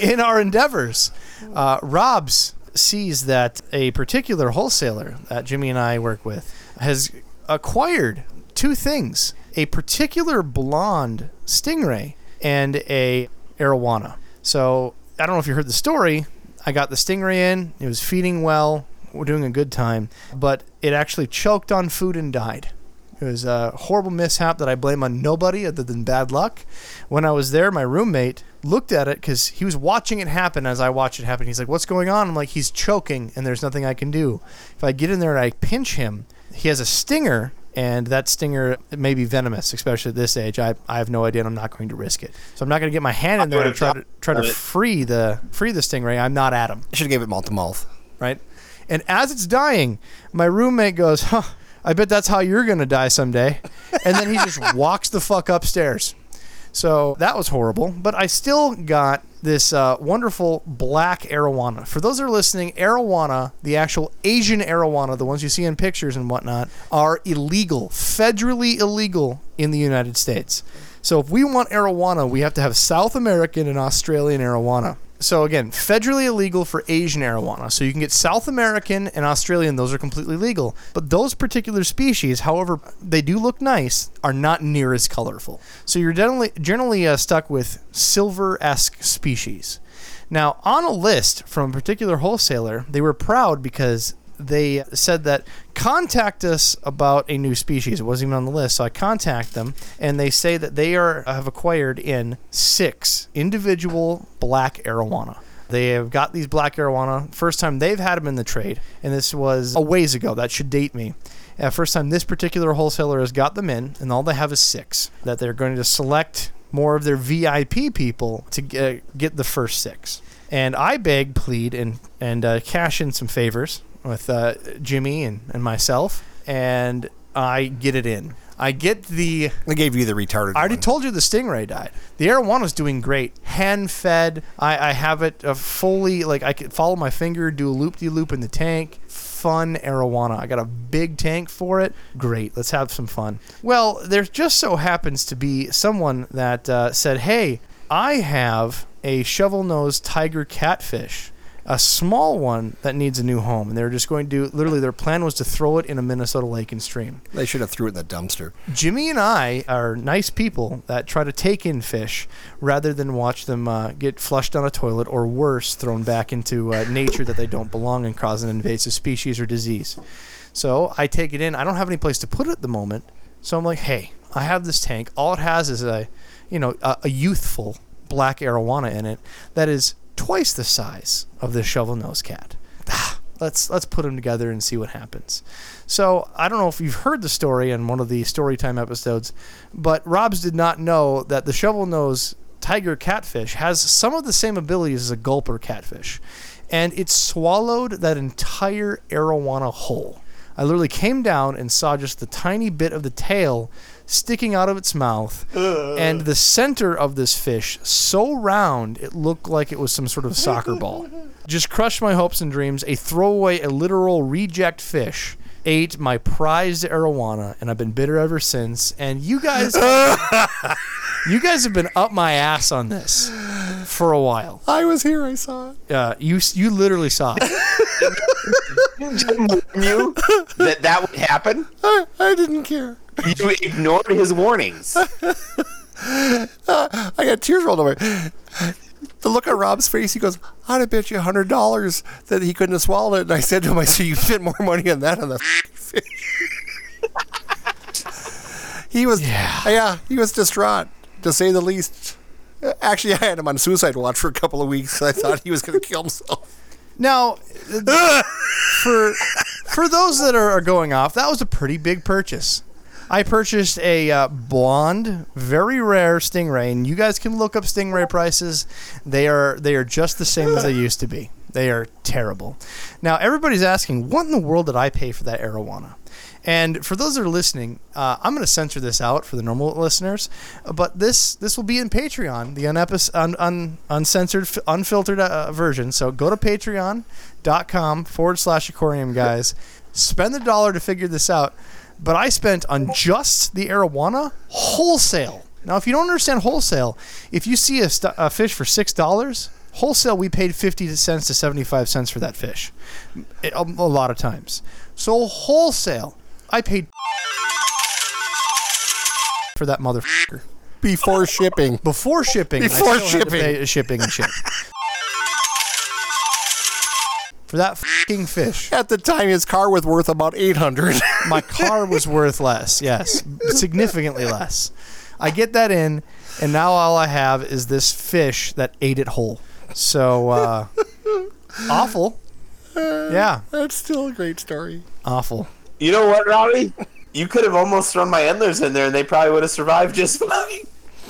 in our endeavors, uh, Rob's sees that a particular wholesaler that Jimmy and I work with has acquired two things: a particular blonde stingray and a arowana. So, I don't know if you heard the story. I got the stingray in. It was feeding well. We're doing a good time, but it actually choked on food and died. It was a horrible mishap that I blame on nobody other than bad luck. When I was there, my roommate looked at it because he was watching it happen as I watched it happen. He's like, What's going on? I'm like, He's choking and there's nothing I can do. If I get in there and I pinch him, he has a stinger. And that stinger may be venomous, especially at this age. I, I have no idea, and I'm not going to risk it. So I'm not going to get my hand in there and would've try to try to free the free the stingray. I'm not Adam I should have gave it mouth to mouth. right? And as it's dying, my roommate goes, "Huh, I bet that's how you're gonna die someday," and then he just walks the fuck upstairs. So that was horrible, but I still got this uh, wonderful black arowana. For those that are listening, arowana, the actual Asian arowana, the ones you see in pictures and whatnot, are illegal, federally illegal in the United States. So if we want arowana, we have to have South American and Australian arowana. So again, federally illegal for Asian arowana. So you can get South American and Australian; those are completely legal. But those particular species, however they do look nice, are not near as colorful. So you're generally generally uh, stuck with silver-esque species. Now, on a list from a particular wholesaler, they were proud because they said that contact us about a new species. It wasn't even on the list, so I contact them, and they say that they are have acquired in six individual black arowana. They have got these black arowana. First time they've had them in the trade, and this was a ways ago. That should date me. Uh, first time this particular wholesaler has got them in, and all they have is six. That they're going to select more of their VIP people to get, get the first six. And I beg, plead, and and uh, cash in some favors with uh, Jimmy and, and myself, and I get it in. I get the They gave you the retarded. I already one. told you the stingray died. The arowana's doing great. Hand fed. I, I have it uh, fully like I could follow my finger, do a loop de loop in the tank. Fun arowana. I got a big tank for it. Great. Let's have some fun. Well, there just so happens to be someone that uh, said, "Hey, I have a shovel nosed tiger catfish." A small one that needs a new home, and they're just going to literally. Their plan was to throw it in a Minnesota lake and stream. They should have threw it in the dumpster. Jimmy and I are nice people that try to take in fish rather than watch them uh, get flushed down a toilet or worse, thrown back into uh, nature that they don't belong in, cause an invasive species or disease. So I take it in. I don't have any place to put it at the moment. So I'm like, hey, I have this tank. All it has is a, you know, a, a youthful black arowana in it that is twice the size of this shovel nose cat. Ah, let's let's put them together and see what happens. So I don't know if you've heard the story in one of the story time episodes, but Robs did not know that the shovel nose tiger catfish has some of the same abilities as a gulper catfish, and it swallowed that entire arowana whole. I literally came down and saw just the tiny bit of the tail sticking out of its mouth, and the center of this fish so round it looked like it was some sort of soccer ball. Just crushed my hopes and dreams. A throwaway, a literal reject fish ate my prized arowana, and I've been bitter ever since. And you guys, you guys have been up my ass on this for a while. I was here. I saw it. Uh, you you literally saw it. you that that would happen. I, I didn't care. You ignored his warnings. I got tears rolled over. The look on Rob's face, he goes, I'd have bet you a hundred dollars that he couldn't have swallowed it. And I said to him, I said, you spent more money on that on the fish. he was, yeah. yeah, he was distraught, to say the least. Uh, Actually, I had him on suicide watch for a couple of weeks. I thought he was going to kill himself. Now, for for those that are, are going off, that was a pretty big purchase. I purchased a uh, blonde, very rare stingray, and you guys can look up stingray prices. They are they are just the same as they used to be. They are terrible. Now everybody's asking, what in the world did I pay for that arowana? And for those that are listening, uh, I'm going to censor this out for the normal listeners, but this this will be in Patreon, the unepis- un, un, uncensored, unfiltered uh, version. So go to patreon.com forward slash aquarium guys, spend the dollar to figure this out. But I spent on just the arowana wholesale. Now, if you don't understand wholesale, if you see a, st- a fish for six dollars, wholesale we paid fifty cents to seventy-five cents for that fish, a, um, a lot of times. So wholesale, I paid for that motherfucker Before shipping. before shipping. Before still had to shipping. shipping and shit. For that fucking fish. At the time, his car was worth about 800 my car was worth less. Yes, significantly less. I get that in, and now all I have is this fish that ate it whole. So uh, awful. Yeah, That's still a great story. awful. You know what, Robbie? You could have almost thrown my endlers in there, and they probably would have survived just fine.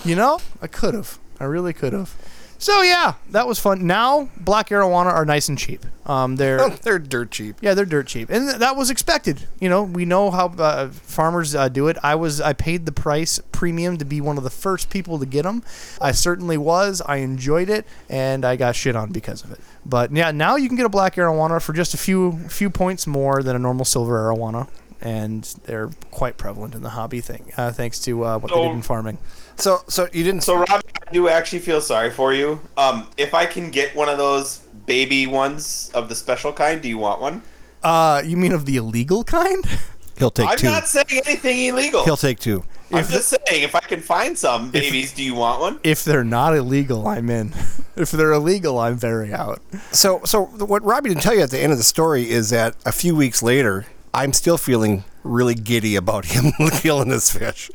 You know, I could have. I really could have. So yeah, that was fun. Now black arowana are nice and cheap. Um, they're They're dirt cheap. Yeah, they're dirt cheap, and th- that was expected. You know, we know how uh, farmers uh, do it. I was I paid the price premium to be one of the first people to get them. I certainly was. I enjoyed it, and I got shit on because of it. But yeah, now you can get a black arowana for just a few few points more than a normal silver arowana, and they're quite prevalent in the hobby thing, uh, thanks to uh, what they did in farming. So, so you didn't. So, Rob, I do actually feel sorry for you. Um, if I can get one of those baby ones of the special kind, do you want one? Uh, you mean of the illegal kind? he'll take I'm two. not saying anything illegal. He'll take two. I'm just saying, if I can find some babies, do you want one? if they're not illegal, I'm in. if they're illegal, I'm very out. So, so what Robbie didn't tell you at the end of the story is that a few weeks later, I'm still feeling really giddy about him killing this fish.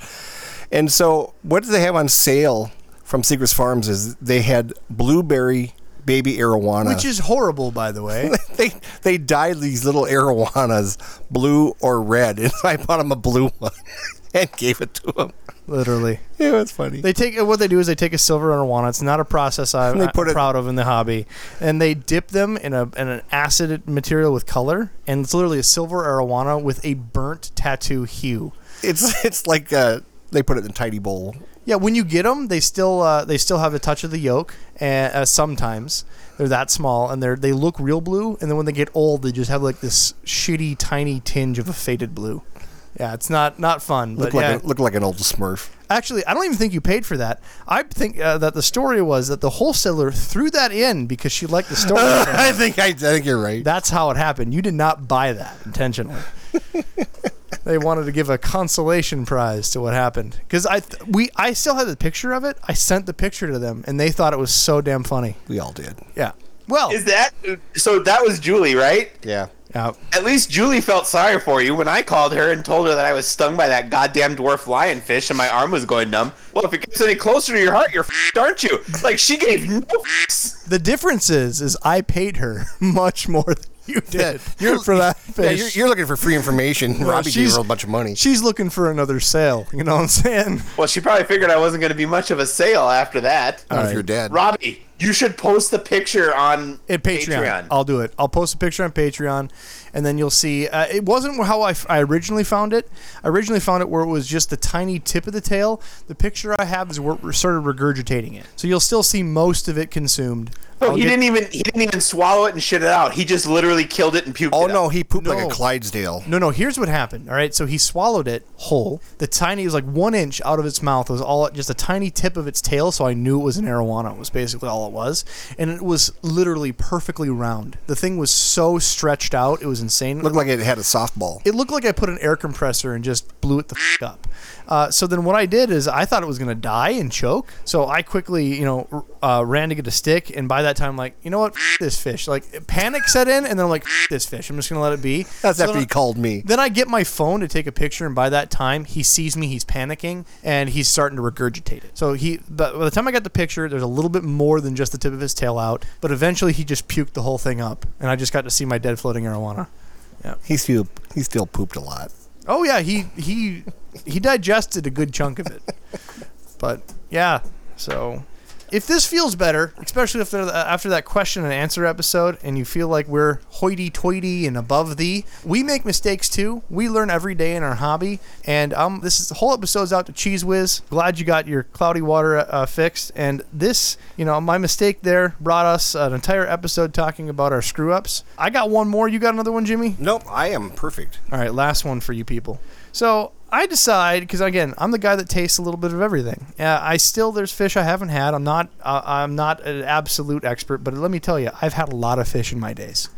And so, what did they have on sale from Segrest Farms? Is they had blueberry baby arowana, Which is horrible, by the way. they they dyed these little arowanas blue or red, and I bought him a blue one and gave it to him. Literally. It was funny. They take what they do is they take a silver arowana. It's not a process I'm, I'm it- proud of in the hobby, and they dip them in a in an acid material with color, and it's literally a silver arowana with a burnt tattoo hue. it's it's like uh, they put it in a tidy bowl. Yeah, when you get them, they still uh, they still have a touch of the yolk, and uh, sometimes they're that small, and they're they look real blue, and then when they get old, they just have like this shitty tiny tinge of a faded blue. Yeah, it's not not fun. Look like yeah. a, look like an old Smurf. Actually, I don't even think you paid for that. I think uh, that the story was that the wholesaler threw that in because she liked the story. I think I, I think you're right. That's how it happened. You did not buy that intentionally. they wanted to give a consolation prize to what happened because I th- we I still had the picture of it. I sent the picture to them, and they thought it was so damn funny. we all did. Yeah. Well, Is that so? That was Julie, right? Yeah. yeah. At least Julie felt sorry for you when I called her and told her that I was stung by that goddamn dwarf lionfish and my arm was going numb. Well, if it gets any closer to your heart, you're f***ed, aren't you? Like she gave no f***s. The difference is, is I paid her much more than you did Yeah, you're, for that fish. Yeah, you're, you're looking for free information. Well, Robbie gave her a bunch of money. She's looking for another sale. You know what I'm saying? Well, she probably figured I wasn't going to be much of a sale after that. Not if you're dead. Robbie, you should post the picture on At Patreon. I'll do it. I'll post a picture on Patreon, and then you'll see. Uh, it wasn't how I, I originally found it. I originally found it where it was just the tiny tip of the tail. The picture I have is where we're sort of regurgitating it. So you'll still see most of it consumed. So he get- didn't even he didn't even swallow it and shit it out. He just literally killed it and puked Oh it no, out. he pooped like a Clydesdale. No, no. Here's what happened. All right, so he swallowed it whole. The tiny it was like one inch out of its mouth. It was all just a tiny tip of its tail, so I knew it was an arowana. Was basically all it was, and it was literally perfectly round. The thing was so stretched out, it was insane. It Looked like it had a softball. it looked like I put an air compressor and just blew it the f- up. Uh, so then what I did is I thought it was going to die and choke. So I quickly, you know, uh, ran to get a stick. And by that time, like, you know what? F- this fish. Like, panic set in. And then I'm like, F- this fish. I'm just going to let it be. That's So after he I- called me. Then I get my phone to take a picture. And by that time, he sees me. He's panicking. And he's starting to regurgitate it. So he, but by the time I got the picture, there's a little bit more than just the tip of his tail out. But eventually, he just puked the whole thing up. And I just got to see my dead floating arowana. He still he still pooped a lot. Oh yeah, he he he digested a good chunk of it. But yeah, so if this feels better, especially if they're- after that question and answer episode, and you feel like we're hoity-toity and above thee, we make mistakes too. We learn every day in our hobby, and um, this is the whole episode's out to Cheese Whiz. Glad you got your cloudy water uh, fixed, and this, you know, my mistake there brought us an entire episode talking about our screw-ups. I got one more. You got another one, Jimmy? Nope, I am perfect. All right, last one for you people. So I decide because again, I'm the guy that tastes a little bit of everything. Uh, I still there's fish I haven't had. I'm not uh, I'm not an absolute expert, but let me tell you, I've had a lot of fish in my days.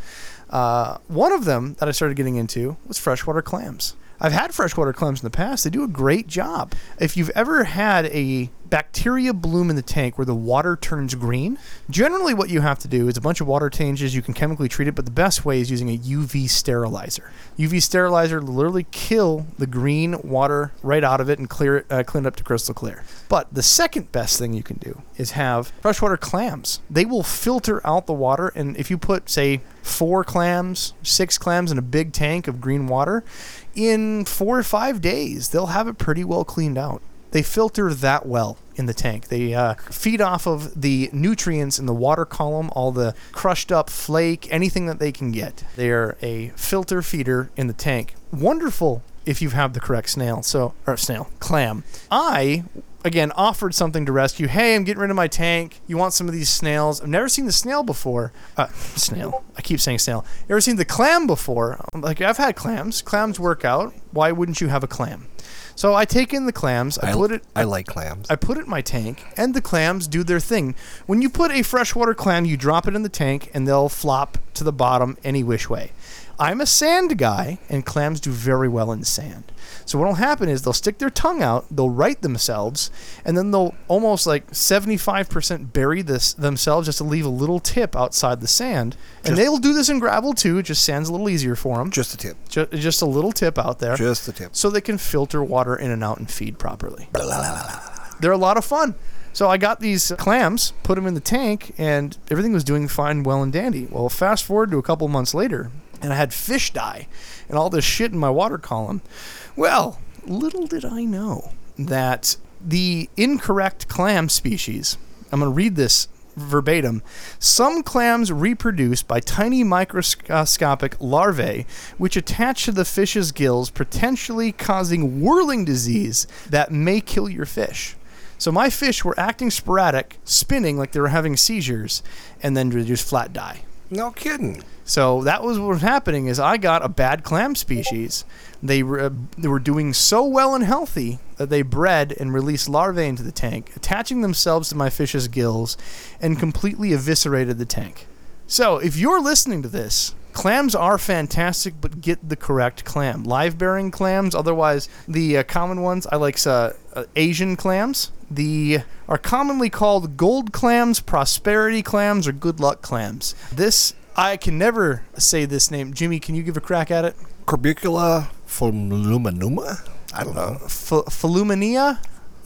Uh, one of them that I started getting into was freshwater clams. I've had freshwater clams in the past. They do a great job. If you've ever had a bacteria bloom in the tank where the water turns green, generally what you have to do is a bunch of water changes. You can chemically treat it, but the best way is using a UV sterilizer. UV sterilizer literally kill the green water right out of it and clear it, uh, clean it up to crystal clear. But the second best thing you can do is have freshwater clams. They will filter out the water, and if you put, say, four clams, six clams in a big tank of green water, in four or five days, they'll have it pretty well cleaned out. They filter that well in the tank. They uh, feed off of the nutrients in the water column, all the crushed up flake, anything that they can get. They are a filter feeder in the tank. Wonderful if you have the correct snail. So, or snail, clam. I again offered something to rescue. Hey, I'm getting rid of my tank. You want some of these snails? I've never seen the snail before. Uh, snail. I keep saying snail. Ever seen the clam before? I'm like I've had clams. Clams work out. Why wouldn't you have a clam? So I take in the clams. I, I, put it. I like clams. I put it in my tank, and the clams do their thing. When you put a freshwater clam, you drop it in the tank, and they'll flop to the bottom any which way. I'm a sand guy, and clams do very well in sand. So what'll happen is they'll stick their tongue out, they'll right themselves, and then they'll almost like 75% bury this themselves just to leave a little tip outside the sand. And they'll do this in gravel too. It just sand's a little easier for them. Just a tip. Ju- just a little tip out there Just a tip. so they can filter water in and out and feed properly. They're a lot of fun. So I got these clams, put them in the tank, and everything was doing fine, well, and dandy. Well, fast forward to a couple months later, and I had fish die and all this shit in my water column. Well, little did I know that the incorrect clam species, I'm going to read this verbatim. Some clams reproduce by tiny microscopic larvae, which attach to the fish's gills, potentially causing whirling disease that may kill your fish. So my fish were acting sporadic, spinning like they were having seizures, and then they just flat die. No kidding. So that was what was happening is I got a bad clam species. They were, uh, they were doing so well and healthy that they bred and released larvae into the tank, attaching themselves to my fish's gills, and completely eviscerated the tank. So if you're listening to this, clams are fantastic, but get the correct clam. Live bearing clams, otherwise the uh, common ones, I like uh, uh, Asian clams. The are commonly called gold clams, prosperity clams, or good luck clams. This I can never say this name. Jimmy, can you give a crack at it? Corbicula foluminuma? I don't know. F-.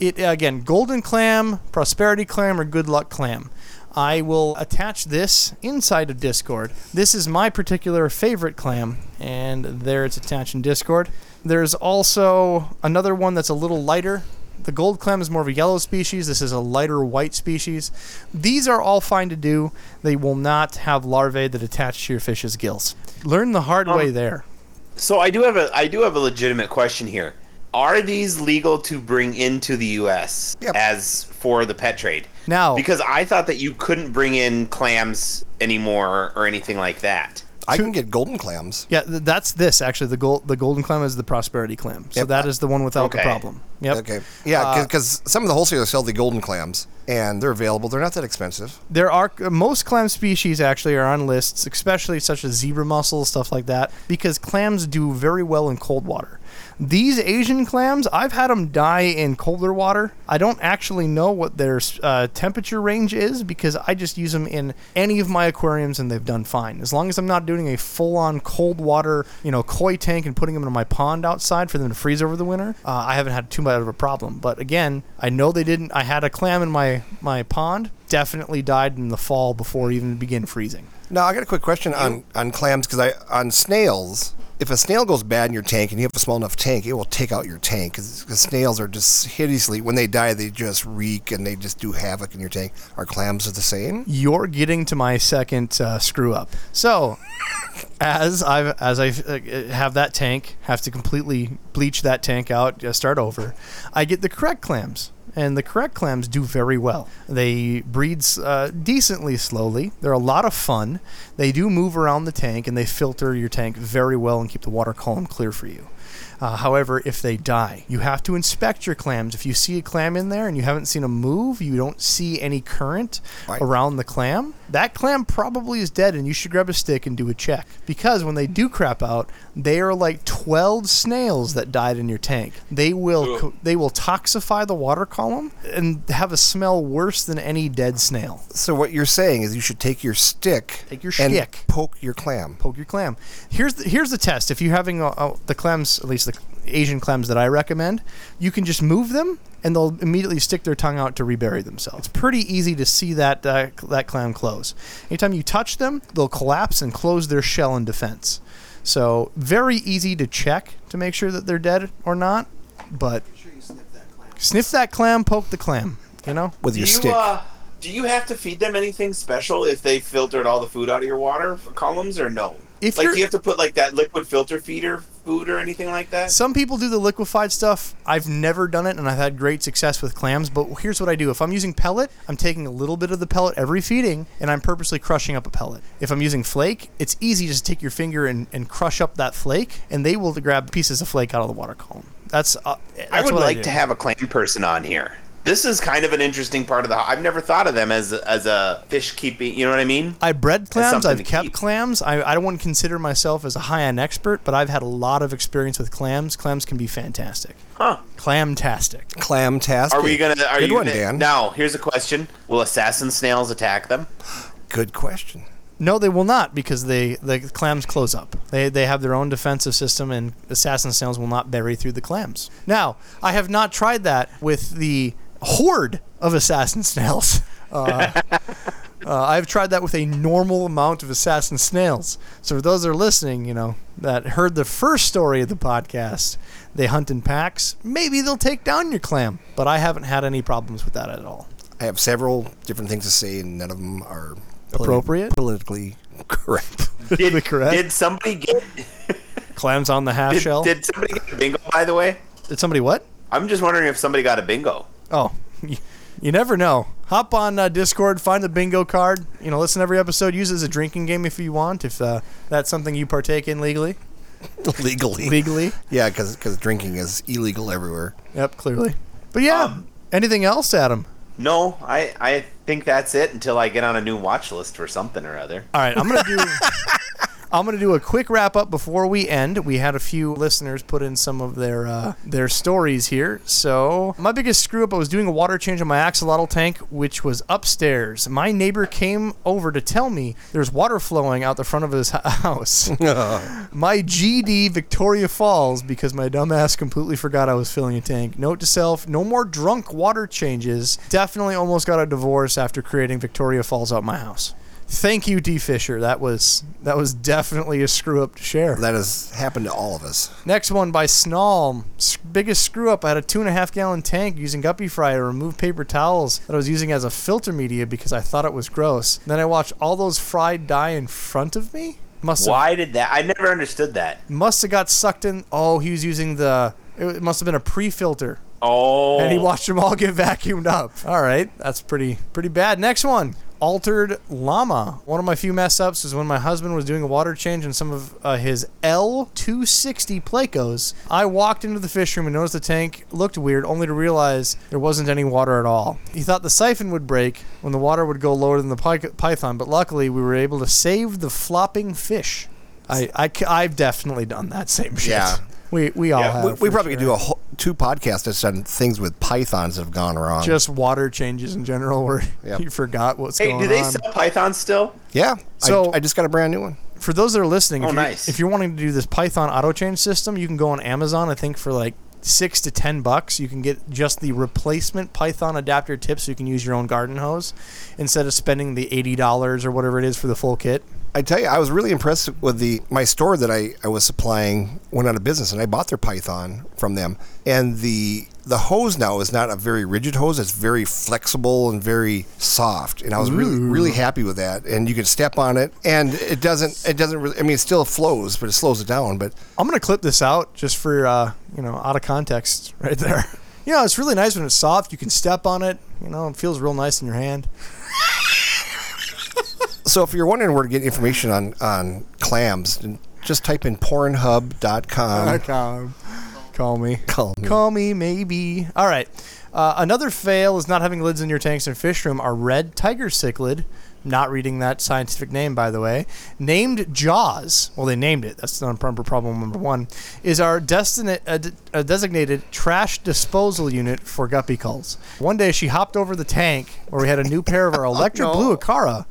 It again, golden clam, prosperity clam, or good luck clam. I will attach this inside of Discord. This is my particular favorite clam, and there it's attached in Discord. There's also another one that's a little lighter. The gold clam is more of a yellow species. This is a lighter white species. These are all fine to do. They will not have larvae that attach to your fish's gills. Learn the hard um, way there. So I do have a I do have a legitimate question here. Are these legal to bring into the U.S. Yep. as for the pet trade? Now, Because I thought that you couldn't bring in clams anymore or anything like that. I can get golden clams. yeah, th- that's this actually. The gold, the golden clam is the prosperity clam. So Yep. that is the one without the Okay. problem. Yep. Okay. Yeah, Uh, because some of the wholesalers sell the golden clams, and they're available. They're not that expensive. There are most clam species actually are on lists, especially such as zebra mussels, stuff like that, because clams do very well in cold water. These Asian clams, I've had them die in colder water. I don't actually know what their uh, temperature range is because I just use them in any of my aquariums and they've done fine. As long as I'm not doing a full-on cold water, you know, koi tank and putting them in my pond outside for them to freeze over the winter, uh, I haven't had too much of a problem. But again, I know they didn't. I had a clam in my my pond, definitely died in the fall before even begin freezing. Now, I got a quick question on, on clams because I on snails. If a snail goes bad in your tank and you have a small enough tank, it will take out your tank because snails are just hideously. When they die, they just reek and they just do havoc in your tank. Are clams the same? You're getting to my second uh, screw up. So, as I as I uh, have that tank, have to completely bleach that tank out, uh, start over. I get the correct clams, and the correct clams do very well. They breed uh, decently slowly. They're a lot of fun. They do move around the tank, and they filter your tank very well and keep the water column clear for you. Uh, however, if they die, you have to inspect your clams. If you see a clam in there and you haven't seen them move, you don't see any current Right. around the clam, that clam probably is dead and you should grab a stick and do a check. Because when they do crap out, they are like 12 snails that died in your tank. They will co- they will toxify the water column and have a smell worse than any dead snail. So what you're saying is you should take your stick, Take your stick. poke your clam. poke your clam. Here's the, here's the test. If you're having uh, uh, the clams, at least the Asian clams that I recommend, you can just move them and they'll immediately stick their tongue out to rebury themselves. It's pretty easy to see that uh, that clam close. Anytime you touch them, they'll collapse and close their shell in defense. So very easy to check to make sure that they're dead or not. But sniff that clam, poke the clam. You know. with Do your you, stick. uh, do you have to feed them anything special if they filtered all the food out of your water columns or no? If like, do you have to put like that liquid filter feeder food or anything like that? Some people do the liquefied stuff. I've never done it, and I've had great success with clams. But here's what I do: if I'm using pellet, I'm taking a little bit of the pellet every feeding, and I'm purposely crushing up a pellet. If I'm using flake, it's easy just to take your finger and, and crush up that flake, and they will grab pieces of flake out of the water column. That's, uh, that's I would what like do. to have a clam person on here. This is kind of an interesting part of the. I've never thought of them as as a fish keeping. You know what I mean? I bred clams. I've kept keep. clams. I, I don't want to consider myself as a high-end expert, but I've had a lot of experience with clams. Clams can be fantastic. Huh? Clamtastic. Clam task. Are we gonna? Are Good you one, gonna, Dan. Now, here's a question: Will assassin snails attack them? Good question. No, they will not because they the clams close up. They they have their own defensive system, and assassin snails will not bury through the clams. Now, I have not tried that with the horde of assassin snails. Uh, uh, I've tried that with a normal amount of assassin snails. So for those that are listening, you know that heard the first story of the podcast, they hunt in packs. Maybe they'll take down your clam, but I haven't had any problems with that at all. I have several different things to say, and none of them are politi- Appropriate? politically correct. Did, Correct. did somebody get? Clams on the half Did, shell. did somebody get a bingo? By the way, Did somebody what? I'm just wondering if somebody got a bingo. Oh, you, you never know. Hop on uh, Discord, find the bingo card. You know, listen to every episode. Use it as a drinking game if you want, if uh, that's something you partake in legally. Legally. Legally. Yeah, because drinking is illegal everywhere. Yep, clearly. But yeah, Um, anything else, Adam? No, I I think that's it until I get on a new watch list for something or other. All right, I'm gonna do. I'm gonna do a quick wrap up before we end. We had a few listeners put in some of their uh, their stories here. So my biggest screw up, I was doing a water change on my axolotl tank, which was upstairs. My neighbor came over to tell me there's water flowing out the front of his house. my GD Victoria Falls because my dumbass completely forgot I was filling a tank. Note to self: no more drunk water changes. Definitely almost got a divorce after creating Victoria Falls out my house. Thank you, D Fisher. That was that was definitely a screw up to share. That has happened to all of us. Next one by Snall. Biggest screw up. I had a two and a half gallon tank using Guppy Fry to remove paper towels that I was using as a filter media because I thought it was gross. Then I watched all those fried die in front of me. Must Why did that? I never understood that. must have got sucked in. Oh, he was using the It must have been a pre-filter. Oh. and he watched them all get vacuumed up. All right, that's pretty pretty bad. Next one, altered llama. One of my few mess ups is when my husband was doing a water change in some of uh, his L260 Plecos. I walked into the fish room and noticed the tank looked weird, only to realize there wasn't any water at all. He thought the siphon would break when the water would go lower than the py- python, but luckily we were able to save the flopping fish. I, I, have definitely done that same shit. Yeah. We, we all Yeah, have. We, we probably sure. could do a whole, two podcasts that's on things with pythons that have gone wrong. just water changes in general where Yep. you forgot what's Hey, going do they on. sell pythons still? yeah. So- I, I just got a brand new one. For those that are listening, oh, if, Oh, you're, nice. if you're wanting to do this Python auto change system, you can go on Amazon. I think for like six to ten bucks, you can get just the replacement Python adapter tip, so you can use your own garden hose instead of spending the eighty dollars or whatever it is for the full kit. I tell you, I was really impressed with the my store that I, I was supplying went out of business, and I bought their Python from them. And the the hose now is not a very rigid hose; it's very flexible and very soft. And I was really really happy with that. And you can step on it, and it doesn't it doesn't. Really, I mean, it still flows, but it slows it down. But I'm gonna clip this out just for uh, you know out of context right there. Yeah, it's really nice when it's soft. You can step on it. You know, it feels real nice in your hand. so if you're wondering where to get information on on clams, just type in Pornhub.com. com. Call me. Call me. Call me, maybe. All right. Uh, another fail is not having lids in your tanks and fish room are red tiger cichlid. Not reading that scientific name, by the way. Named Jaws. Well, they named it. That's proper problem number one. Is our destinate, uh, d- uh, designated trash disposal unit for guppy culls. One day she hopped over the tank where we had a new pair of our electric blue acara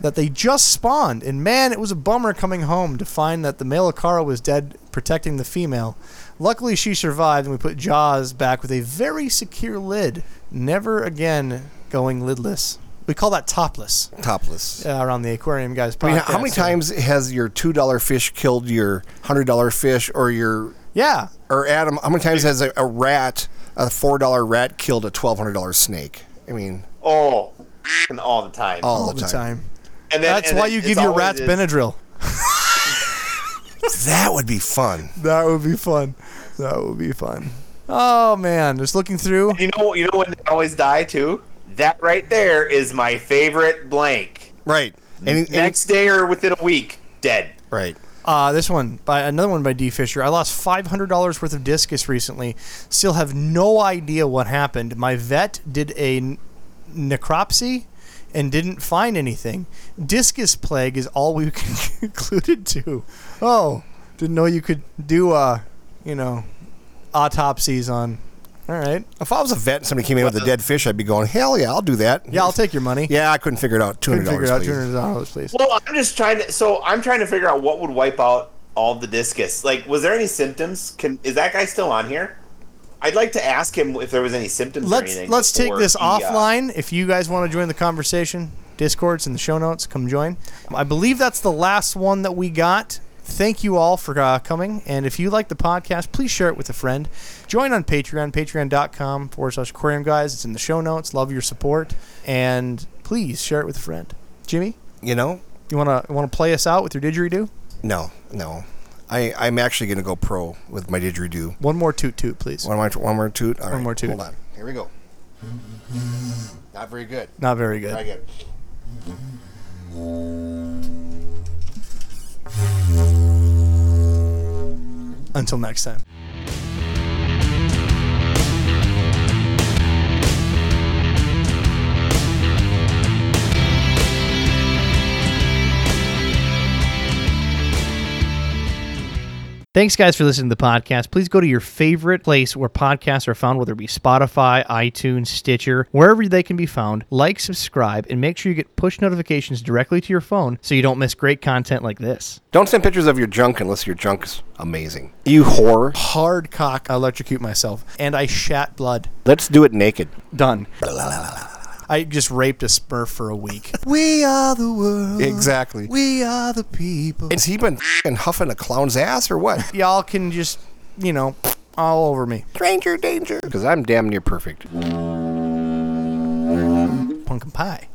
that they just spawned. And man, it was a bummer coming home to find that the male acara was dead, protecting the female. Luckily, she survived, and we put Jaws back with a very secure lid. Never again going lidless. We call that topless Topless. uh, around the aquarium guys. I mean, how many times has your two dollar fish killed your hundred dollar fish, or your Yeah, or Adam? How many times has a, a rat, a four dollar rat, killed a twelve hundred dollar snake? I mean, Oh, f***ing all the time. all, all the time. And then, That's and why then you it's give your always rats is- Benadryl. That would be fun. That would be fun. That would be fun. Oh man, just looking through. You know, you know when they always die too. That right there is my favorite blank. Right. And, and- Next day or within a week, dead. right. Uh, this one by another one by D Fisher. I lost five hundred dollars worth of discus recently. Still have no idea what happened. My vet did a n- necropsy and didn't find anything. Discus plague is all we concluded to. Oh, didn't know you could do uh, you know, autopsies on. All right. If I was a vet and somebody came in with a dead fish, I'd be going, hell yeah, I'll do that. Yeah, I'll take your money. Yeah, I couldn't figure it out. Two Couldn't figure it out. dollars. Two hundred dollars, please. Well, I'm just trying to. So I'm trying to figure out what would wipe out all the discus. Like, was there any symptoms? Can is that guy still on here? I'd like to ask him if there was any symptoms let's anything. let's take this he, uh, offline. If you guys want to join the conversation, Discord's in the show notes. Come join. I believe that's the last one that we got. Thank you all for uh, coming. And if you like the podcast, please share it with a friend. Join on Patreon, patreon.com forward slash aquarium guys. It's in the show notes. Love your support. And please share it with a friend. Jimmy, You know? you want to want to play us out with your didgeridoo? No, no. I, I'm actually going to go pro with my didgeridoo. One more toot toot, please. One more, one more toot. All right, more toot. Hold on. Here we go. Not very good. Not very good. Again. Until next time. Thanks, guys, for listening to the podcast. Please go to your favorite place where podcasts are found, whether it be Spotify, iTunes, Stitcher, wherever they can be found. Like, subscribe, and make sure you get push notifications directly to your phone so you don't miss great content like this. Don't send pictures of your junk unless your junk's amazing. You whore. Hard cock I electrocute myself, and I shat blood. Let's do it naked. Done. I just raped a Smurf for a week. we are the world. Exactly. We are the people. Has he been fing huffing a clown's ass or what? Y'all can just, you know, all over me. Stranger danger. Because I'm damn near perfect. Pumpkin pie.